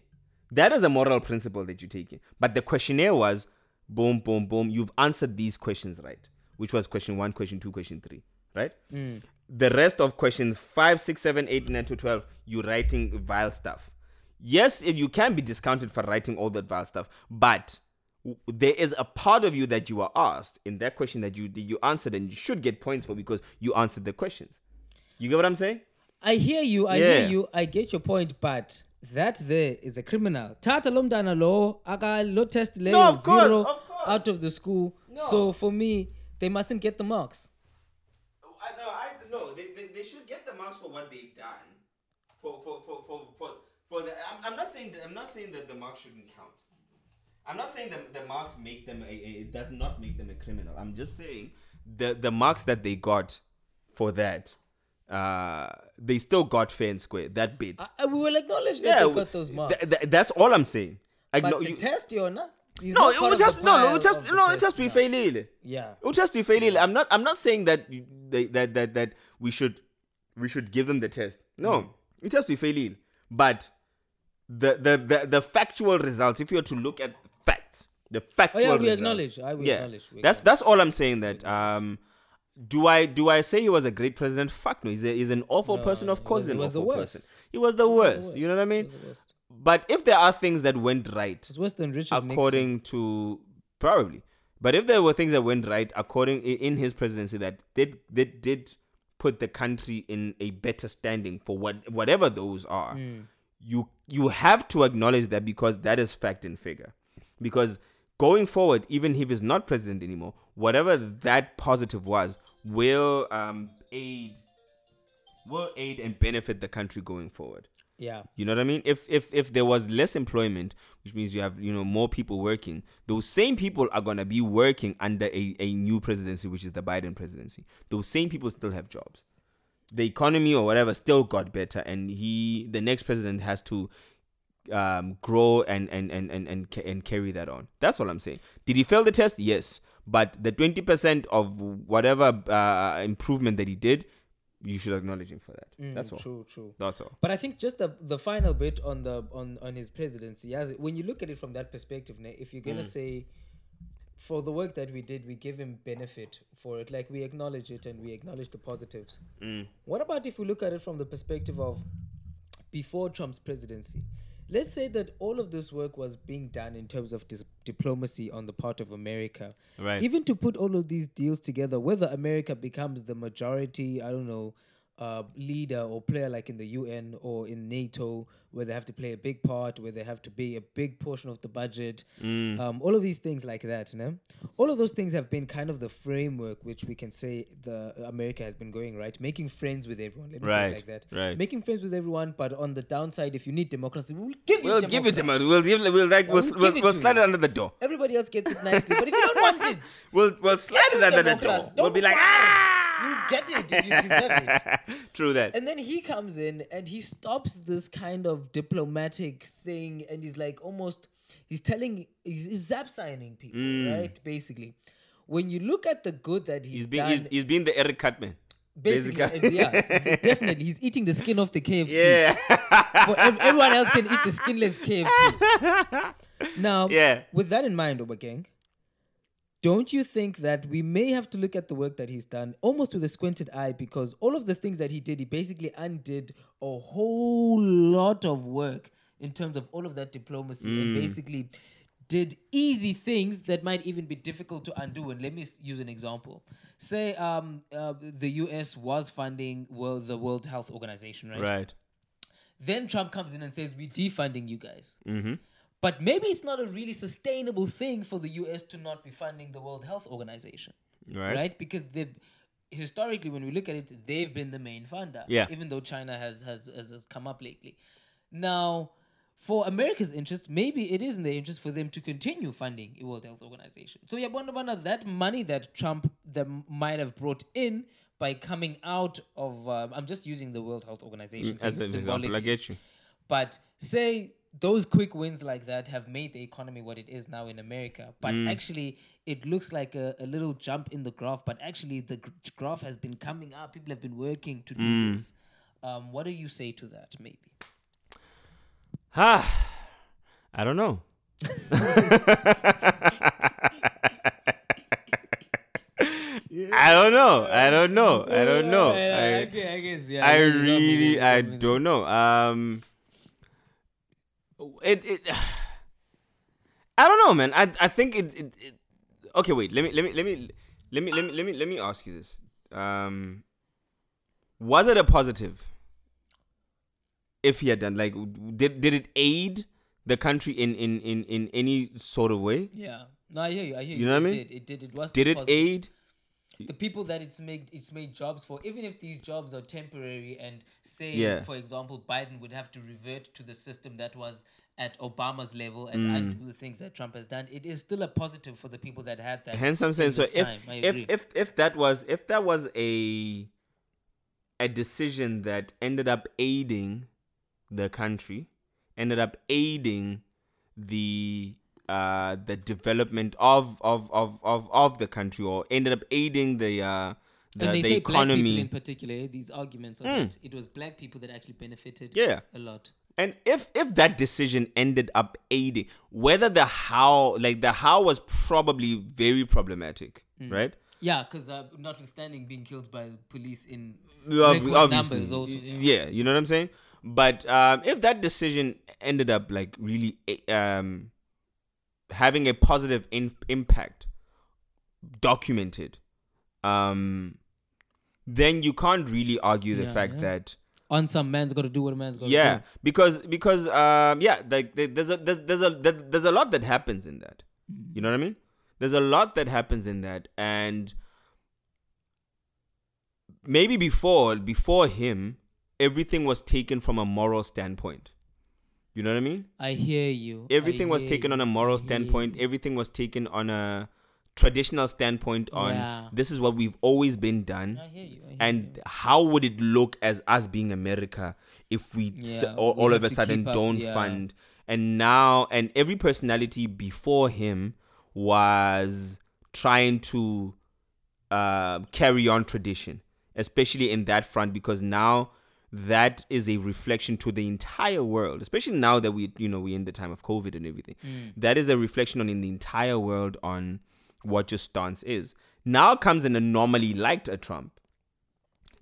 that is a moral principle that you take in but the questionnaire was boom boom boom you've answered these questions right which was question one question two question three right Mm. the rest of question 5 6 7 8 9 to 12 you're writing vile stuff yes you can be discounted for writing all that vile stuff but there is a part of you that you are asked in that question that you that you answered and you should get points for because you answered the questions you get what i'm saying I hear you. I Yeah. hear you. I get your point, but that there is a criminal. Tata lomdana law. Aga low test level No, of course, zero of course. out of the school. So for me, they mustn't get the marks. I know, I no, they, they, they should get the marks for what they've done. For for for for for, for the I'm, I'm not saying that I'm not saying that the marks shouldn't count. I'm not saying that the marks make them a, a it does not make them a criminal. I'm just saying the the marks that they got for that uh they still got fair and square that bit. I, I- we will acknowledge that yeah, they got those marks. th- th- that's all I'm saying. but Acknow- the you- test, Yona, is no, it would just no, no, it just no, it just be now. failure. Yeah. It would just be failure. I'm not. I'm not saying that you, that, that that we should we should give them the test. No, Mm. it just be failure. But the, the the the factual results, if you were to look at the facts, the factual. Oh, yeah, we results, acknowledge. I we yeah, acknowledge. We that's that's all I'm saying. That um, do I do I say he was a great president? Fuck no. He's a, he's an awful No, person. Of he course, was- he was the worst. person. He was the It was worst. the You know what I mean? It was the worst. But if there are things that went right, It's worse than Richard Nixon. according to probably but if there were things that went right according in his presidency that did did did put the country in a better standing for what whatever those are hmm. you you have to acknowledge that because that is fact and figure because going forward even if he's not president anymore whatever that positive was will um aid will aid and benefit the country going forward Yeah. you know what I mean? If if if there was less employment, which means you have you know more people working, those same people are gonna be working under a, a new presidency, which is the Biden presidency. Those same people still have jobs. The economy or whatever still got better, and he the next president has to um, grow and and and and and, ca- and carry that on. That's all I'm saying. Did he fail the test? Yes, but the twenty percent of whatever uh, improvement that he did, you should acknowledge him for that. That's all. Mm, True, true. That's all. But I think just the the final bit on the on on his presidency, as when you look at it from that perspective, if you're gonna Mm. say for the work that we did, we give him benefit for it, like we acknowledge it and we acknowledge the positives. Mm. What about if we look at it from the perspective of before Trump's presidency? Let's say that all of this work was being done in terms of dis- diplomacy on the part of America. Right. Even to put all of these deals together, whether America becomes the majority, I don't know, uh, leader or player like in the UN or in NATO, where they have to play a big part, where they have to be a big portion of the budget, Mm. um, all of these things like that, you know? All of those things have been kind of the framework which we can say the America has been going, right? Making friends with everyone. Let me say Right, it like that. right. Making friends with everyone, but on the downside, if you need democracy, we'll give you We'll democracy. give it. We'll give. We'll like. We'll, we'll we'll, we'll slide it under the door. Everybody else gets it nicely, but if you don't want it, We'll we'll slide it under the door. democracy. We'll be like ah. You get it if you deserve it. True that. And then he comes in and he stops this kind of diplomatic thing and he's like almost he's telling he's, he's zap signing people, mm. right? Basically. When you look at the good that he's, He's been done, he's, he's been the Eric Cartman. basically, basically. yeah, definitely, he's eating the skin off the KFC. Yeah. For ev- everyone else can eat the skinless KFC. Now, Yeah. with that in mind, Obakeng, don't you think that we may have to look at the work that he's done almost with a squinted eye because all of the things that he did, he basically undid a whole lot of work in terms of all of that diplomacy Mm. and basically did easy things that might even be difficult to undo. And let me use an example. Say um, uh, the US was funding well, the World Health Organization, right? right. Then Trump comes in and says, We're defunding you guys. Mm-hmm. But maybe it's not a really sustainable thing for the US to not be funding the World Health Organization, Right. right? Because they historically, when we look at it, they've been the main funder. Yeah. Even though China has has has, has come up lately. Now, for America's interest, maybe it is in their interest for them to continue funding the World Health Organization. So yeah, Bwana, that money that Trump that might have brought in by coming out of, uh, I'm just using the World Health Organization As thing an example, I get you. But say those quick wins like that have made the economy what it is now in America. But Mm. actually, it looks like a, a little jump in the graph. But actually, the graph has been coming up. People have been working to do Mm. this. Um, what do you say to that, maybe? Ah, I don't know. I don't know. I don't know. I don't know. I, I guess, yeah. I really, I don't know. Um, it, it, I don't know, man. I, I think it, it, it. Okay, wait. Let me, let me, let me, let me, let me, let me, let me ask you this. Um, was it a positive? If he had done, like, did did it aid the country in in in in any sort of way? Yeah. No, I hear you. I hear you. You know what I mean? it? Did. It did. It was. Did it positive. aid? The people that it's made it's made jobs for even if these jobs are temporary and say Yeah. for example biden would have to revert to the system that was at obama's level and Mm. undo the things that trump has done it is still a positive for the people that had that Hence, I'm saying so. If if if if that was if that was a a decision that ended up aiding the country, ended up aiding the uh the development of of of of, of the country, or ended up aiding the uh the, and they the say black people in particular these arguments of it it was black people that actually benefited Yeah. a lot And if if that decision ended up aiding, whether the how like the how was probably very problematic, Mm. right? yeah because uh, notwithstanding being killed by police in Ob- numbers also yeah. yeah. you know what I'm saying. But um, if that decision ended up like really eh, um, having a positive in- impact, documented, um, then you can't really argue the Yeah, fact yeah. that on some man's got to do what a man's got to yeah do. because because um yeah like there's a there's, there's a there's a lot that happens in that. You know what i mean? There's a lot that happens in that and maybe before before him everything was taken from a moral standpoint you know what i mean i hear you everything was hear taken on a moral standpoint you. everything was taken on a traditional standpoint on Yeah. this is what we've always been done I hear you. I hear and you. how would it look as us being America if we Yeah, all, all of a sudden don't yeah. fund? And now, and every personality before him was trying to uh, carry on tradition, especially in that front, because now that is a reflection to the entire world, especially now that we, you know, we're in the time of COVID and everything. Mm. That is a reflection on in the entire world on what your stance is. Now comes an anomaly like a Trump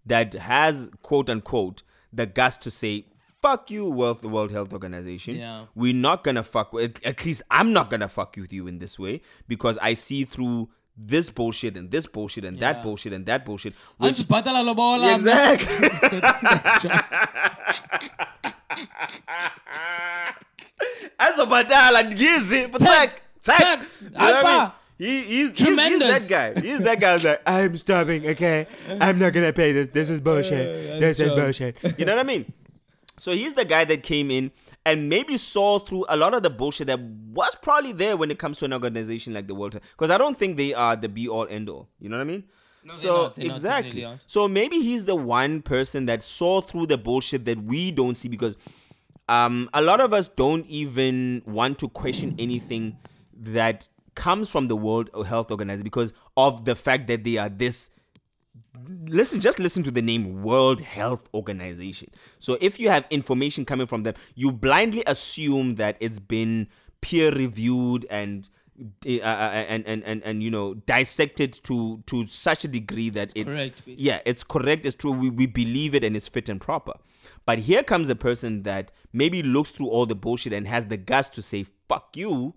that has quote unquote the guts to say fuck you world the world health organization Yeah. we're not gonna fuck with at least i'm not gonna fuck with you in this way because i see through this bullshit and this bullshit and that bullshit and that bullshit. Which, Anzibhatala lobola, mna. exactly. Azobadala ngizi, but You know I mean? He, he's, he's, he's that guy. He's that guy who's like, I'm stopping, okay? I'm not gonna pay this. This is bullshit. This is bullshit. You know what I mean? So he's the guy that came in and maybe saw through a lot of the bullshit that was probably there when it comes to an organization like the World Health. Because I don't think they are the be all end all. You know what I mean? No, they're so not. Not. Exactly. aren't. so maybe he's the one person that saw through the bullshit that we don't see because um, a lot of us don't even want to question anything that comes from the World Health Organization because of the fact that they are this listen just listen to the name world health organization. So if you have information coming from them you blindly assume that it's been peer reviewed and uh, and, and and and you know dissected to to such a degree that it's, correct, yeah it's correct it's true we, we believe it and it's fit and proper. But here comes a person that maybe looks through all the bullshit and has the guts to say fuck you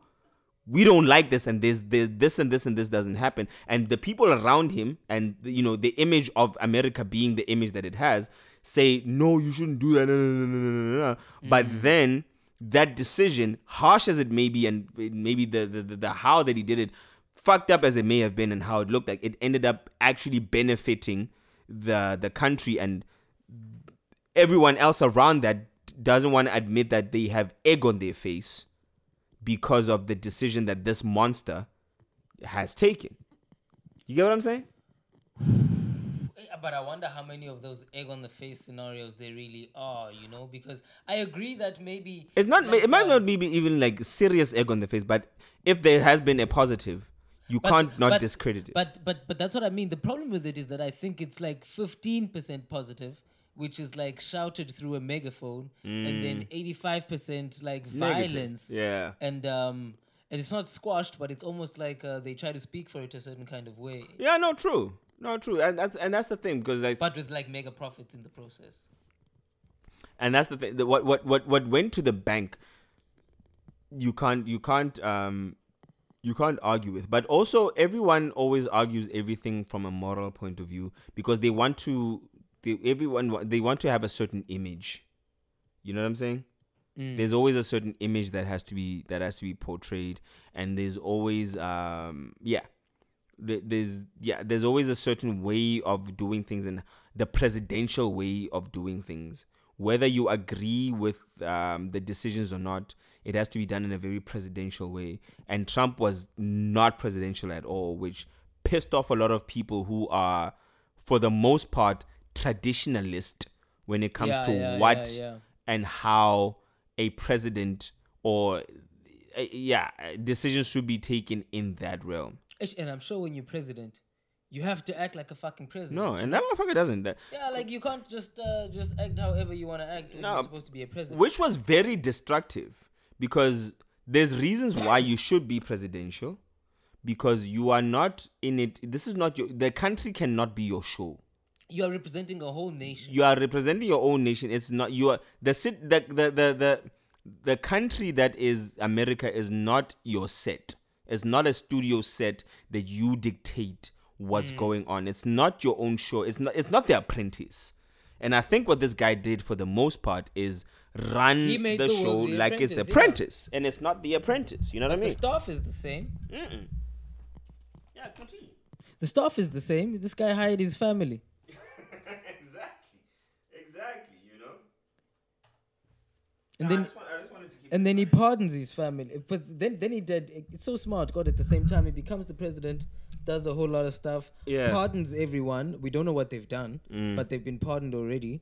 we don't like this and this, this this and this and this doesn't happen. And the people around him and you know the image of america being the image that it has say no you shouldn't do that. No, no, no, no. but mm. then that decision harsh as it may be and maybe the, the the the how that he did it fucked up as it may have been and how it looked like it ended up actually benefiting the the country and everyone else around that doesn't want to admit that they have egg on their face because of the decision that this monster has taken. You get what I'm saying? But I wonder how many of those egg on the face scenarios there really are, you know? Because I agree that maybe It's not. like, it might uh, not be even like serious egg on the face, but if there has been a positive, you but- can't not but- discredit it. But but but that's what I mean. The problem with it is that I think it's like fifteen percent positive, which is like shouted through a megaphone, and then eighty five percent like Mm. Negative. violence. Yeah. And um, and it's not squashed, but it's almost like uh, they try to speak for it a certain kind of way, Yeah. No. True. No. True. And that's and that's the thing because like but with like mega profits in the process. and that's the thing. The, what what what what went to the bank, you can't you can't um you can't argue with. But also, everyone always argues everything from a moral point of view because they want to. They, everyone they want to have a certain image. You know what I'm saying? There's always a certain image that has to be that has to be portrayed, and there's always um yeah, there's yeah there's always a certain way of doing things and the presidential way of doing things whether you agree with um, the decisions or not it has to be done in a very presidential way and trump was not presidential at all which pissed off a lot of people who are for the most part traditionalist when it comes Yeah, to yeah, what yeah, and how a president or uh, yeah decisions should be taken in that realm And I'm sure when you're president, you have to act like a fucking president. no and that motherfucker doesn't that Yeah, like you can't just uh, just act however you want to act. No, you're supposed to be a president. which was very destructive because there's reasons why you should be presidential because you are not in it this is not your the country cannot be your show you are representing a whole nation. you are representing your own nation it's not you are the sit the the the the, the country that is america is not your set it's not a studio set that you dictate what's Mm. going on it's not your own show it's not it's not the apprentice and i think what this guy did for the most part is run the, the show The like it's the Apprentice, yeah. and it's not the apprentice you know what i mean? The staff is the same. yeah continue The staff is the same. This guy hired his family. exactly exactly you know And then I just wanted to keep and then he pardons his family. But then then he did it's so smart, God, at the same time he becomes the president, does a whole lot of stuff, Yeah. Mm. pardons everyone. We don't know what they've done, but they've been pardoned already.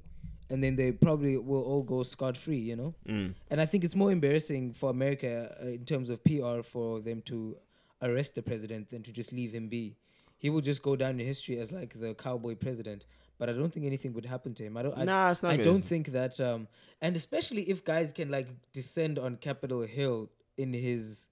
And then they probably will all go scot free, you know? Mm. And I think it's more embarrassing for America uh, in terms of PR for them to arrest the president than to just leave him be. He will just go down in history as like the cowboy president. But I don't think anything would happen to him. I don't. I, Nah, it's not I gonna- don't think that. Um, and especially if guys can like descend on Capitol Hill in his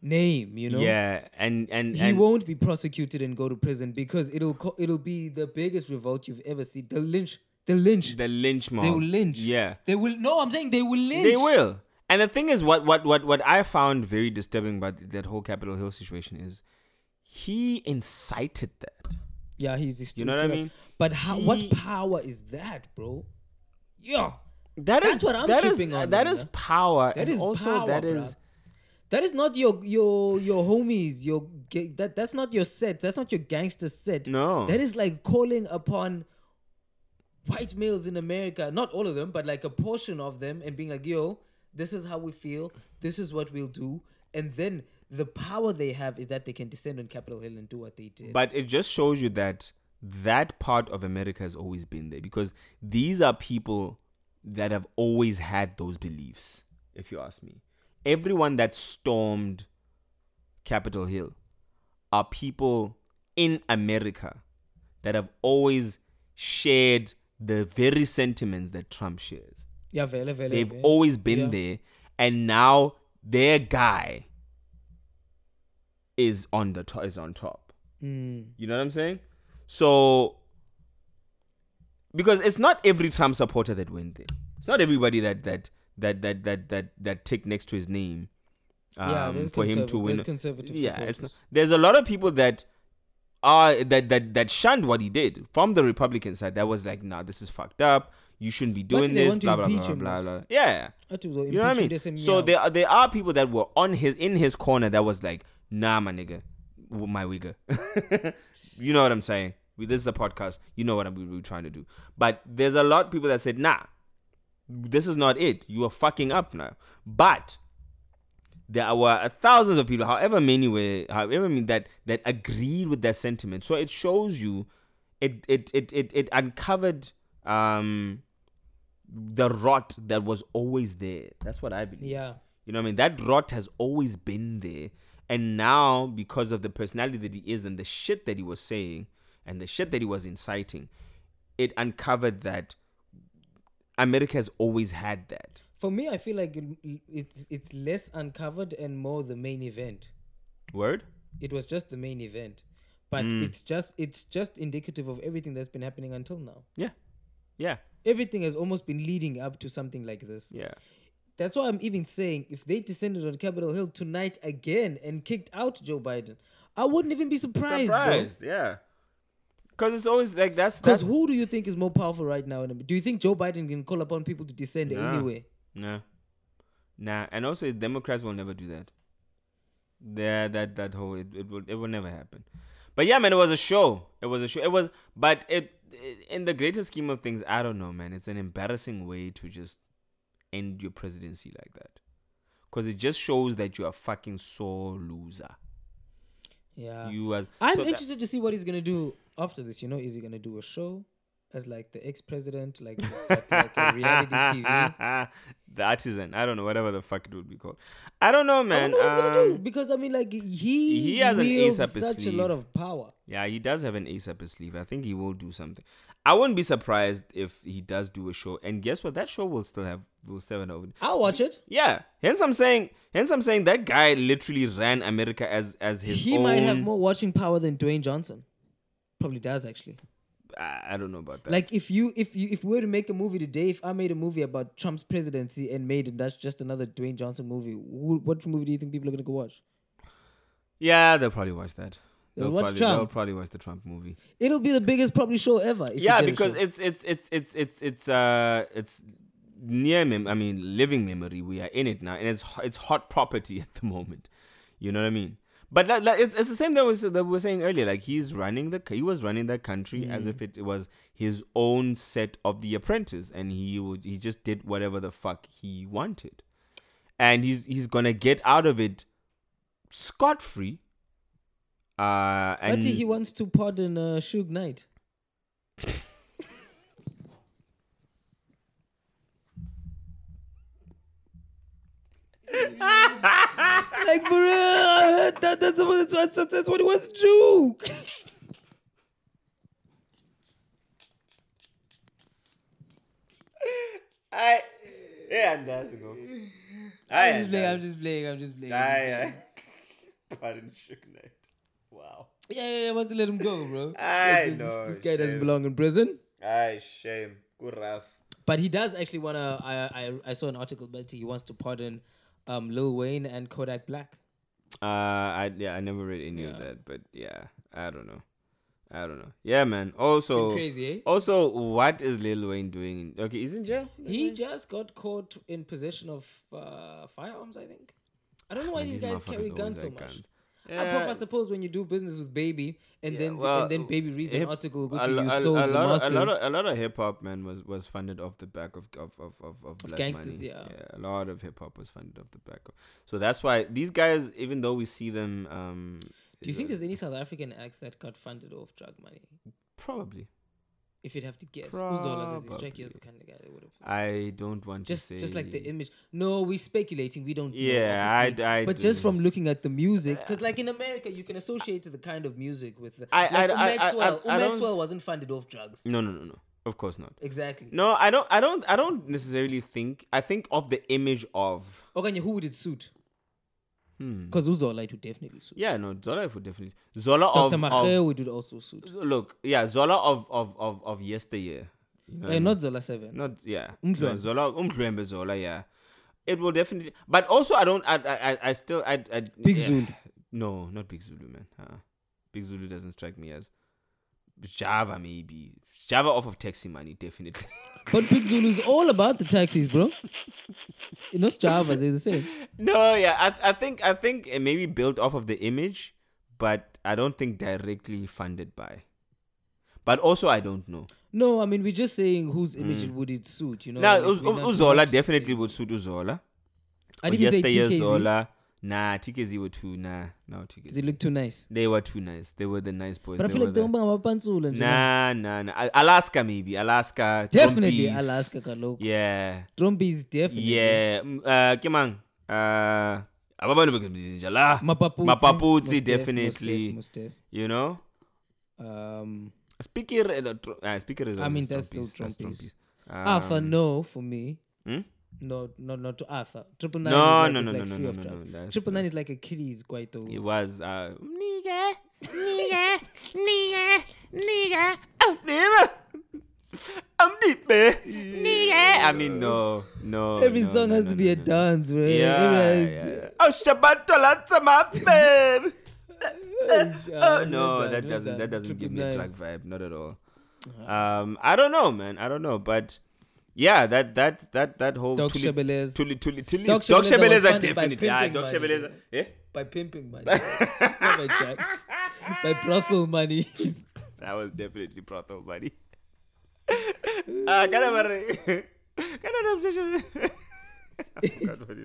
name, you know. yeah and and, He and won't be prosecuted and go to prison because it'll co- it'll be the biggest revolt you've ever seen. The lynch, the lynch. the lynch mob they will lynch. yeah They will. No, I'm saying they will lynch. They will. And the thing is, what what what what I found very disturbing about that whole Capitol Hill situation is, he incited that. Yeah, he's. he's You know what I mean? But how? What power is that, bro? Yeah. That is That's what I'm that is- tripping on, That man. is power. That and is also power, that bruh. is That is not your your your homies. Your that that's not your set. That's not your gangster set. No. That is like calling upon white males in America. Not all of them, but like a portion of them, and being like, "Yo, this is how we feel. This is what we'll do." And then the power they have is that they can descend on Capitol Hill and do what they did. But it just shows you that that part of America has always been there because these are people that have always had those beliefs, if you ask me. Everyone that stormed Capitol Hill are people in America that have always shared the very sentiments that Trump shares. yeah, vele, vele, They've vele. always been Yeah. there, and now their guy is on the to- is on top. Mm. You know what I'm saying? So because it's not every Trump supporter that went there. It's not everybody that that that that that that that tick next to his name. Um, yeah, there's for him to win. There's conservative Yeah, not, there's a lot of people that are that that that shunned what he did from the Republican side. That was like, nah, this is fucked up. You shouldn't be doing this. Blah blah blah blah blah. blah. Yeah, you know what I mean. So there are there are people that were on his in his corner that was like, nah, my nigga, my wigger. you know what I'm saying? We, this is a podcast. You know what I'm, we we're trying to do. But there's a lot of people that said, nah, this is not it. You are fucking up now. But there were thousands of people, however many were, however many that that agreed with that sentiment. So it shows you, it it it it, it uncovered um the rot that was always there. That's what I believe. Yeah. You know what I mean? That rot has always been there. And now, because of the personality that he is and the shit that he was saying and the shit that he was inciting, it uncovered that America has always had that. For me, I feel like it, it's it's less uncovered and more the main event. Word? It was just the main event, but Mm. it's just it's just indicative of everything that's been happening until now. Yeah. Yeah. Everything has almost been leading up to something like this. Yeah. That's why I'm even saying if they descended on Capitol Hill tonight again and kicked out Joe Biden, I wouldn't even be surprised, bro. Yeah. Because it's always like that's. Because who do you think is more powerful right now? Do you think Joe Biden can call upon people to descend Nah. anywhere? Nah. Nah. And also, Democrats will never do that. Yeah, that that whole it, it will it will never happen. But yeah, man, it was a show. It was a show. It was, but it, it in the greater scheme of things, I don't know, man. It's an embarrassing way to just end your presidency like that, because it just shows that you are a fucking sore loser. Yeah. You as I'm so that- interested to see what he's gonna do after this. You know, is he gonna do a show as like the ex-president, like like, like a reality TV? the artisan. I don't know, whatever the fuck it would be called. I don't know, I man. wonder what he's gonna do Um, because I mean, like he he has an ace up his such a lot of power. Yeah, he does have an ace up his sleeve. I think he will do something. I wouldn't be surprised if he does do a show. And guess what? That show will still have will still have an I'll watch it. Yeah. Hence I'm saying hence I'm saying that guy literally ran America as as his He own might have more watching power than Dwayne Johnson. Probably does actually. I, I don't know about that. Like if you if you if we were to make a movie today, if I made a movie about Trump's presidency and made it, that's just another Dwayne Johnson movie. Who, what movie do you think people are gonna go watch? yeah, they'll probably watch that. They'll They'll, watch probably, Trump. they'll probably watch the Trump movie. It'll be the biggest probably show ever. Yeah, you get a because it's it's it's it's it's it's uh it's near mem- I mean living memory. We are in it now, and it's it's hot property at the moment. You know what I mean? But that, that, it's, it's the same that was that we were saying earlier. Like he's running the he was running that country as Mm. if it was his own set of The Apprentice, and he would he just did whatever the fuck he wanted, and he's he's gonna get out of it scot free. Uh, and But he wants to pardon uh, Suge Knight. like for real, that, that's, what, that's, what, that's what wants to do. I yeah, that's go. I'm just playing. I'm just playing. I'm just playing. I, I, uh, pardon, Suge Knight. Wow. Yeah, yeah, yeah. Wants to let him go, bro. I Like, know, This, guy doesn't belong in prison. I shame. Good rough. But he does actually want to. I, I I saw an article, but he wants to pardon um, Lil Wayne and Kodak Black. Uh, I yeah, I never read any of Yeah. that, but yeah, I don't know. I don't know. Yeah, man. Also, crazy, eh? also, what is Lil Wayne doing? in- Okay, he's in jail. He just got caught in possession of uh, firearms. I think. I don't know why these these guys carry guns so much. guns. Apart from, I suppose when you do business with Baby, and Yeah, then well, and then Baby reads an article which lo- you sold a the lot of, masters. a lot of a lot of hip hop man was was funded off the back of of of of, of, blood gangsters, money. yeah. a lot of hip hop was funded off the back of. So that's why these guys, even though we see them, um, do you think uh, there's any South African acts that got funded off drug money? probably? If you'd have to guess, Uzola does he strike you as the kind of guy that would have. I don't want Just, to say just like the image. No, we're speculating. We don't. Yeah, know. I, I but just from looking at the music, because like in America, you can associate the kind of music with. The, I- like I- I- I- Maxwell. I- I don't- Maxwell wasn't funded off drugs. No, no, no, no. Of course not. Exactly. No, I don't. I don't. I don't necessarily think. I think of the image of. Okay, who would it suit? Hmm. Because Uzola it would definitely suit. Yeah, no, Zola would definitely. Zola Dr. of, Mache of would also suit. look, yeah, Zola of of of of yesteryear. You know, Uh, not Zola 7. not yeah. No, Zola, Umdlwembe Zola, yeah. It will definitely, but also I don't. I I I- I still I, I Big yeah. Zulu. No, not Big Zulu, man. Uh, Big Zulu doesn't strike me as Java maybe. Java off of taxi money, definitely. But Big Zulu is all about the taxis, bro. You know, Java, they're the same. No, yeah, I, I think I think it maybe built off of the image, but I don't think directly funded by. But also, I don't know. No, I mean, we're just saying whose image mm. would it suit, you know? now, like, Uz- we're not- we're Uzola definitely would suit Uzola. I'd even say TKZ. Zola. Nah, TKZ were too. Nah, no They look too nice. They were too nice. They were the nice boys. But I feel like they the- don't bang amapantsula nje, no? Nah, nah, nah. Alaska maybe. Alaska. Definitely Trompies. Alaska kaloku. Yeah. Trombi is definitely. Yeah. mm, Uh, Kimang. Uh, abantu bekubizwa la. Mapaputsi. Mapaputsi, Most def, definitely. Most def, You know. Um, Speaker. Uh, uh, speaker is. I mean, that's still Trompies, that's Trompies. Trompies. Arthur, Um, no, for me. hmm? No, no, not to Arthur. Triple nine No, is like, no, no, like no, no, free no, of no, drugs. no, Triple nine is like a kiddies quite though. It was. Uh, nigga, nigga, nigga, nigga. Oh, nigga. I'm deep, man. Nigga. I mean, no, no. Every no, song no, has no, to no, be a no. dance, bro. Yeah, yeah. Oh, Shabatola, my babe. Uh, Oh no no, that no doesn't that doesn't give me a nine. vibe, not at all. Um, I don't know, man. I don't know, but yeah, that that that that whole Dog Tuli- Shebelez. Tuli Tuli Tuli Doc Shebeleza was by definitely. Ah, pimping Dog money. Shebeleza. Yeah, By pimping money. By jacks. by brothel money. that was definitely brothel money. Ah, kind of kind of obsession. I forgot what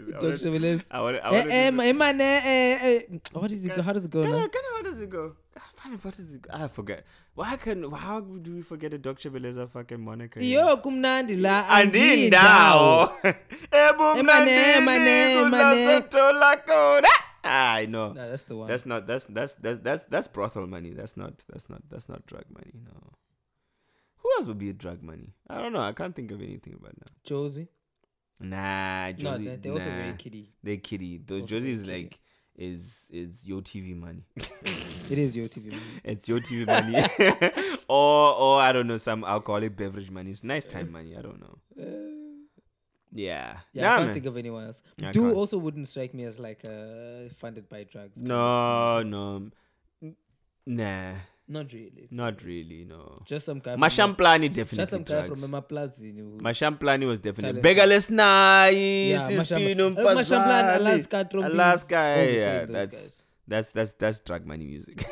I want, I want eh, eh, man, eh, eh, eh. What is it go? How does it go Kinda, now? kinda, how does it go? Ah, What does it go? I forget. Why can? How do we forget a Doc Shebeleza fucking moniker? Yo, kumnandi la andindawo Emane, emane, emane. ebumnandini I know. Nah, that's the one. That's not that's that's that's that's that's brothel money. That's not that's not that's not drug money. No. Who else would be a drug money? I don't know. I can't think of anything about now. Josie. Nah, Josie. they- they're also nah. very kiddie. They're kiddie. Though Also Josie is like is is your TV money. It is your TV. Money. It's your TV money, or or I don't know some alcoholic beverage money. It's nice time money. I don't know. Yeah. Yeah, Nah, I can't man. think of anyone else. Yeah, Do also wouldn't strike me as like uh, funded by drugs. No, no. N- Nah, not really. not really. No. Just some guy. Mashamplani Just definitely some guy drugs. from who's Mashamplani was definitely beggarless nice. Yeah, Masham- Pino uh, Mashamplan, Mpazali. Alaska, Trompies, Alaska, yeah, that's guys. that's that's that's drug money music.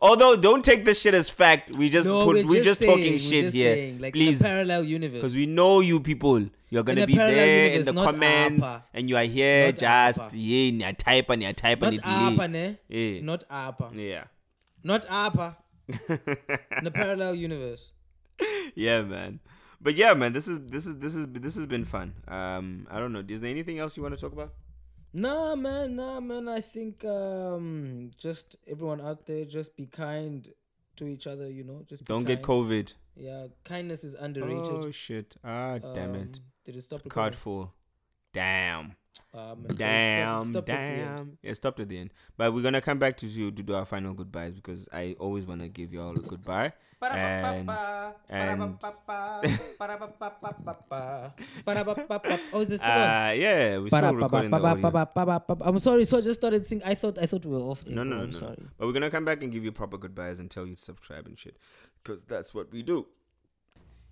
Although, don't take this shit as fact. We just No, put, we're, we're just, saying, talking shit just here, saying, like please, in a parallel universe. because we know you people. You're gonna be there universe, in the comments, APA. and you are here Not just APA. yeah, nya type and type and not APA, ne? Yeah. Not APA. Yeah. Not APA. in a parallel universe. yeah, man. But yeah, man, this is this is this is this has been fun. Um, I don't know. Is there anything else you want to talk about? Nah, man, nah, man. I think um, just everyone out there, just be kind to each other. You know, just be Don't get. COVID. Yeah, kindness is underrated. Oh shit! Ah, damn it! Um, Did it stop Card full. Damn. Um, and it Damn, stopped- stopped at the end. damn. Yeah, stopped at the end. But we're gonna come back to you to do our final goodbyes because I always wanna give you all a goodbye. And and Oh, is this the one? uh, yeah, we're still recording the audio. I'm sorry, so I just started singing. I thought I thought we were off. No, no, no, I'm no. sorry. But we're gonna come back and give you proper goodbyes and tell you to subscribe and shit, because that's what we do.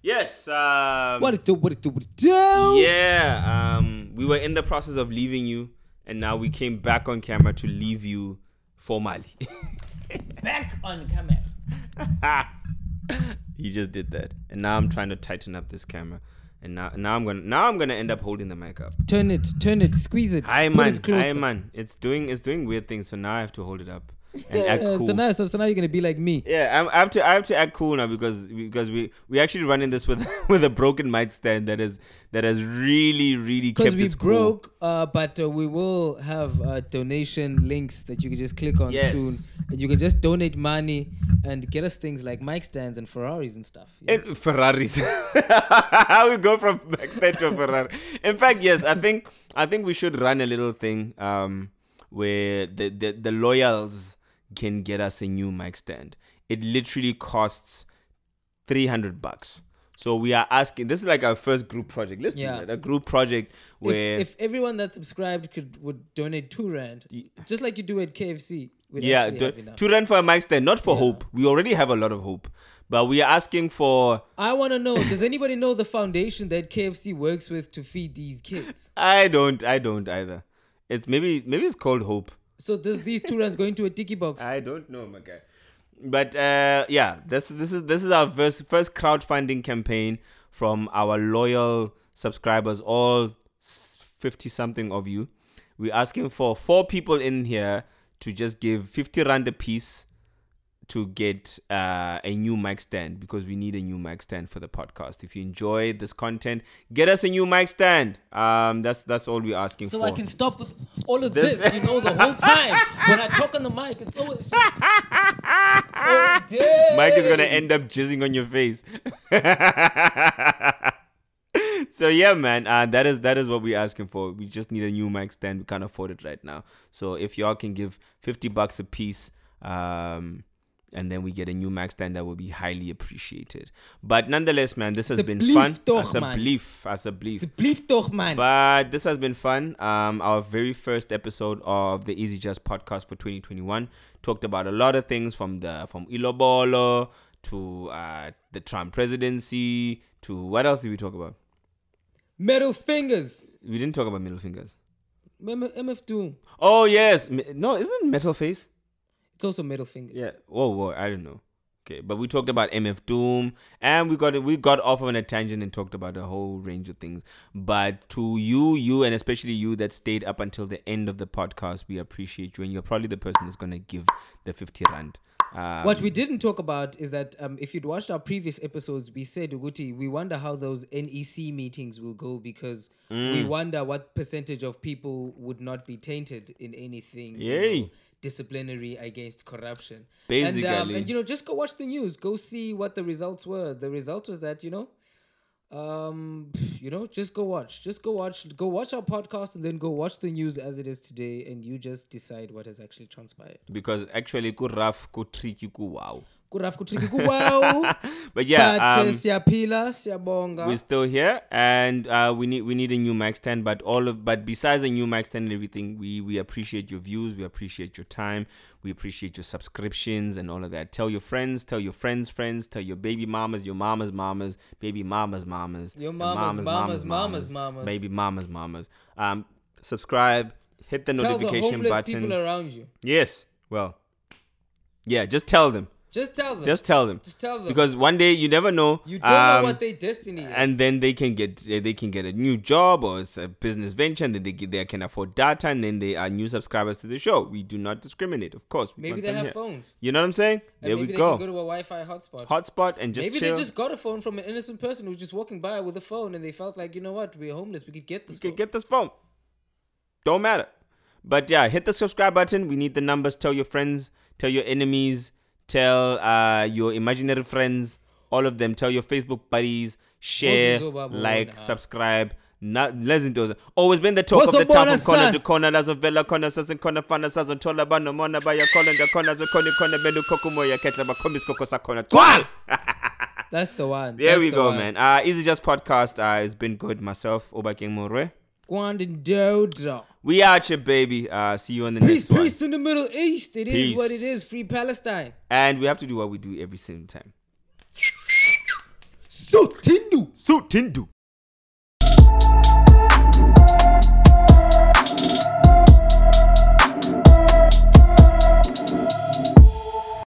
Yes. Um, What it do? What it do? What it do? Yeah. Um, we were in the process of leaving you, and now we came back on camera to leave you formally. Back on camera. he just did that, and now I'm trying to tighten up this camera, and now now I'm gonna now I'm gonna end up holding the mic up. Turn it, turn it, squeeze it. Hi man, it hi man. It's doing it's doing weird things, so now I have to hold it up and act Yeah, cool. so now, so, so now you're gonna be like me. Yeah, I'm, I have to I have to act cool now because because we we actually running this with with a broken mic stand that is that has really really Because kept we its cool. broke, uh, but uh, we will have uh, donation links that you can just click on Yes. soon, and you can just donate money and get us things like mic stands and Ferraris and stuff. yeah. And Ferraris. How we go from mic stand to Ferrari? In fact, yes, I think I think we should run a little thing um where the the, the loyals can get us a new mic stand. It literally costs three hundred bucks. So we are asking. This is like our first group project. Let's Yeah. do that. A group project where if, if everyone that subscribed could would donate two rand, just like you do at KFC, we'd yeah, do, to run for a mic stand, not for Yeah. hope. We already have a lot of hope, but we are asking for. I want to know: Does anybody know the foundation that KFC works with to feed these kids? I don't. I don't either. It's maybe maybe it's called hope. So does these two rands going to a tiki box? I don't know, my guy. But uh, yeah, this this is this is our first first crowdfunding campaign from our loyal subscribers, all fifty something of you. We're asking for four people in here to just give fifty rand a piece to get uh, a new mic stand because we need a new mic stand for the podcast. If you enjoy this content, get us a new mic stand. Um, that's that's all we're asking for. so for. I can stop with all of This- this, you know, the whole time when I talk on the mic. It's always. oh. Mike is gonna end up jizzing on your face. so yeah, man, uh, that is that is what we're asking for. We just need a new mic stand. We can't afford it right now. So if y'all can give fifty bucks a piece, um, and then we get a new mic stand, that will be highly appreciated. But nonetheless, man, this has been fun. toch, as a belief, as a belief. Toch, man. But this has been fun. Um, our very first episode of the Easy Just podcast for 2021 talked about a lot of things from the from Ilobolo to uh, the Trump presidency to what else did we talk about? Middle fingers. We didn't talk about middle fingers. M- MF Doom. Oh yes, no, isn't it metal face? It's also middle fingers. Yeah. Whoa, whoa, I don't know. Okay, but we talked about MF Doom, and we got we got off on a tangent and talked about a whole range of things. But to you, you, and especially you that stayed up until the end of the podcast, we appreciate you, and you're probably the person that's gonna give the fifty rand. Um, What we didn't talk about is that um, if you'd watched our previous episodes, we said, Uguti, we wonder how those NEC meetings will go because Mm. we wonder what percentage of people would not be tainted in anything you Yay. know, disciplinary against corruption. And, um, and, you know, just go watch the news. Go see what the results were. The result was that, you know, um you know just go watch just go watch go watch our podcast and then go watch the news as it is today and you just decide what has actually transpired because actually, ku rough, ku tricky, ku wow. Kuraf kutriki kuwawu But yeah, but um, uh, siyabonga we're still here and uh, we need we need a new mic stand but all of but besides a new mic stand and everything we we appreciate your views we appreciate your time we appreciate your subscriptions and all of that. Tell your friends tell your friends friends tell your baby mamas your mamas mamas baby mamas mamas Your and mamas, mamas, mamas, mamas. baby mamas mamas. Um subscribe hit the tell the notification homeless button. people around you. Yes well yeah just tell them just tell them. Just tell them. Just tell them. Because one day you never know you don't know um, what their destiny is. and then they can get uh, they can get a new job or it's a business venture and then they, get- they can afford data and then they are new subscribers to the show. We do not discriminate of course. Maybe they have here. phones. You know what i'm saying? And there maybe we they go. can go. to a wi-fi hotspot. Hotspot and just maybe chill. they just got a phone from an innocent person who's just walking by with a phone and they felt like you know what we're homeless. We could get this can phone. get this phone. Don't matter. But yeah hit the subscribe button. We need the numbers. Tell your friends. Tell your enemies tell uh your imaginary friends all of them tell your facebook buddies share like subscribe Na lezinto always been the talk of the town from corner to corner lazovela khona sasinkhona fana sazothola banomona bayakhona ndakhona zokhona ikhona belukhokha umoya khehla bakhomba isikhokho sakhona gcwala That's the one. there That's we the go one. man. Uh easy just podcast uh it's been good. Myself Obakeng morwe Dodo. We out here, baby. Uh, see you on the peace, next one. Peace in the Middle East. It peace. is what it is. Free Palestine. And we have to do what we do every single time. Sutindu. Sutindu.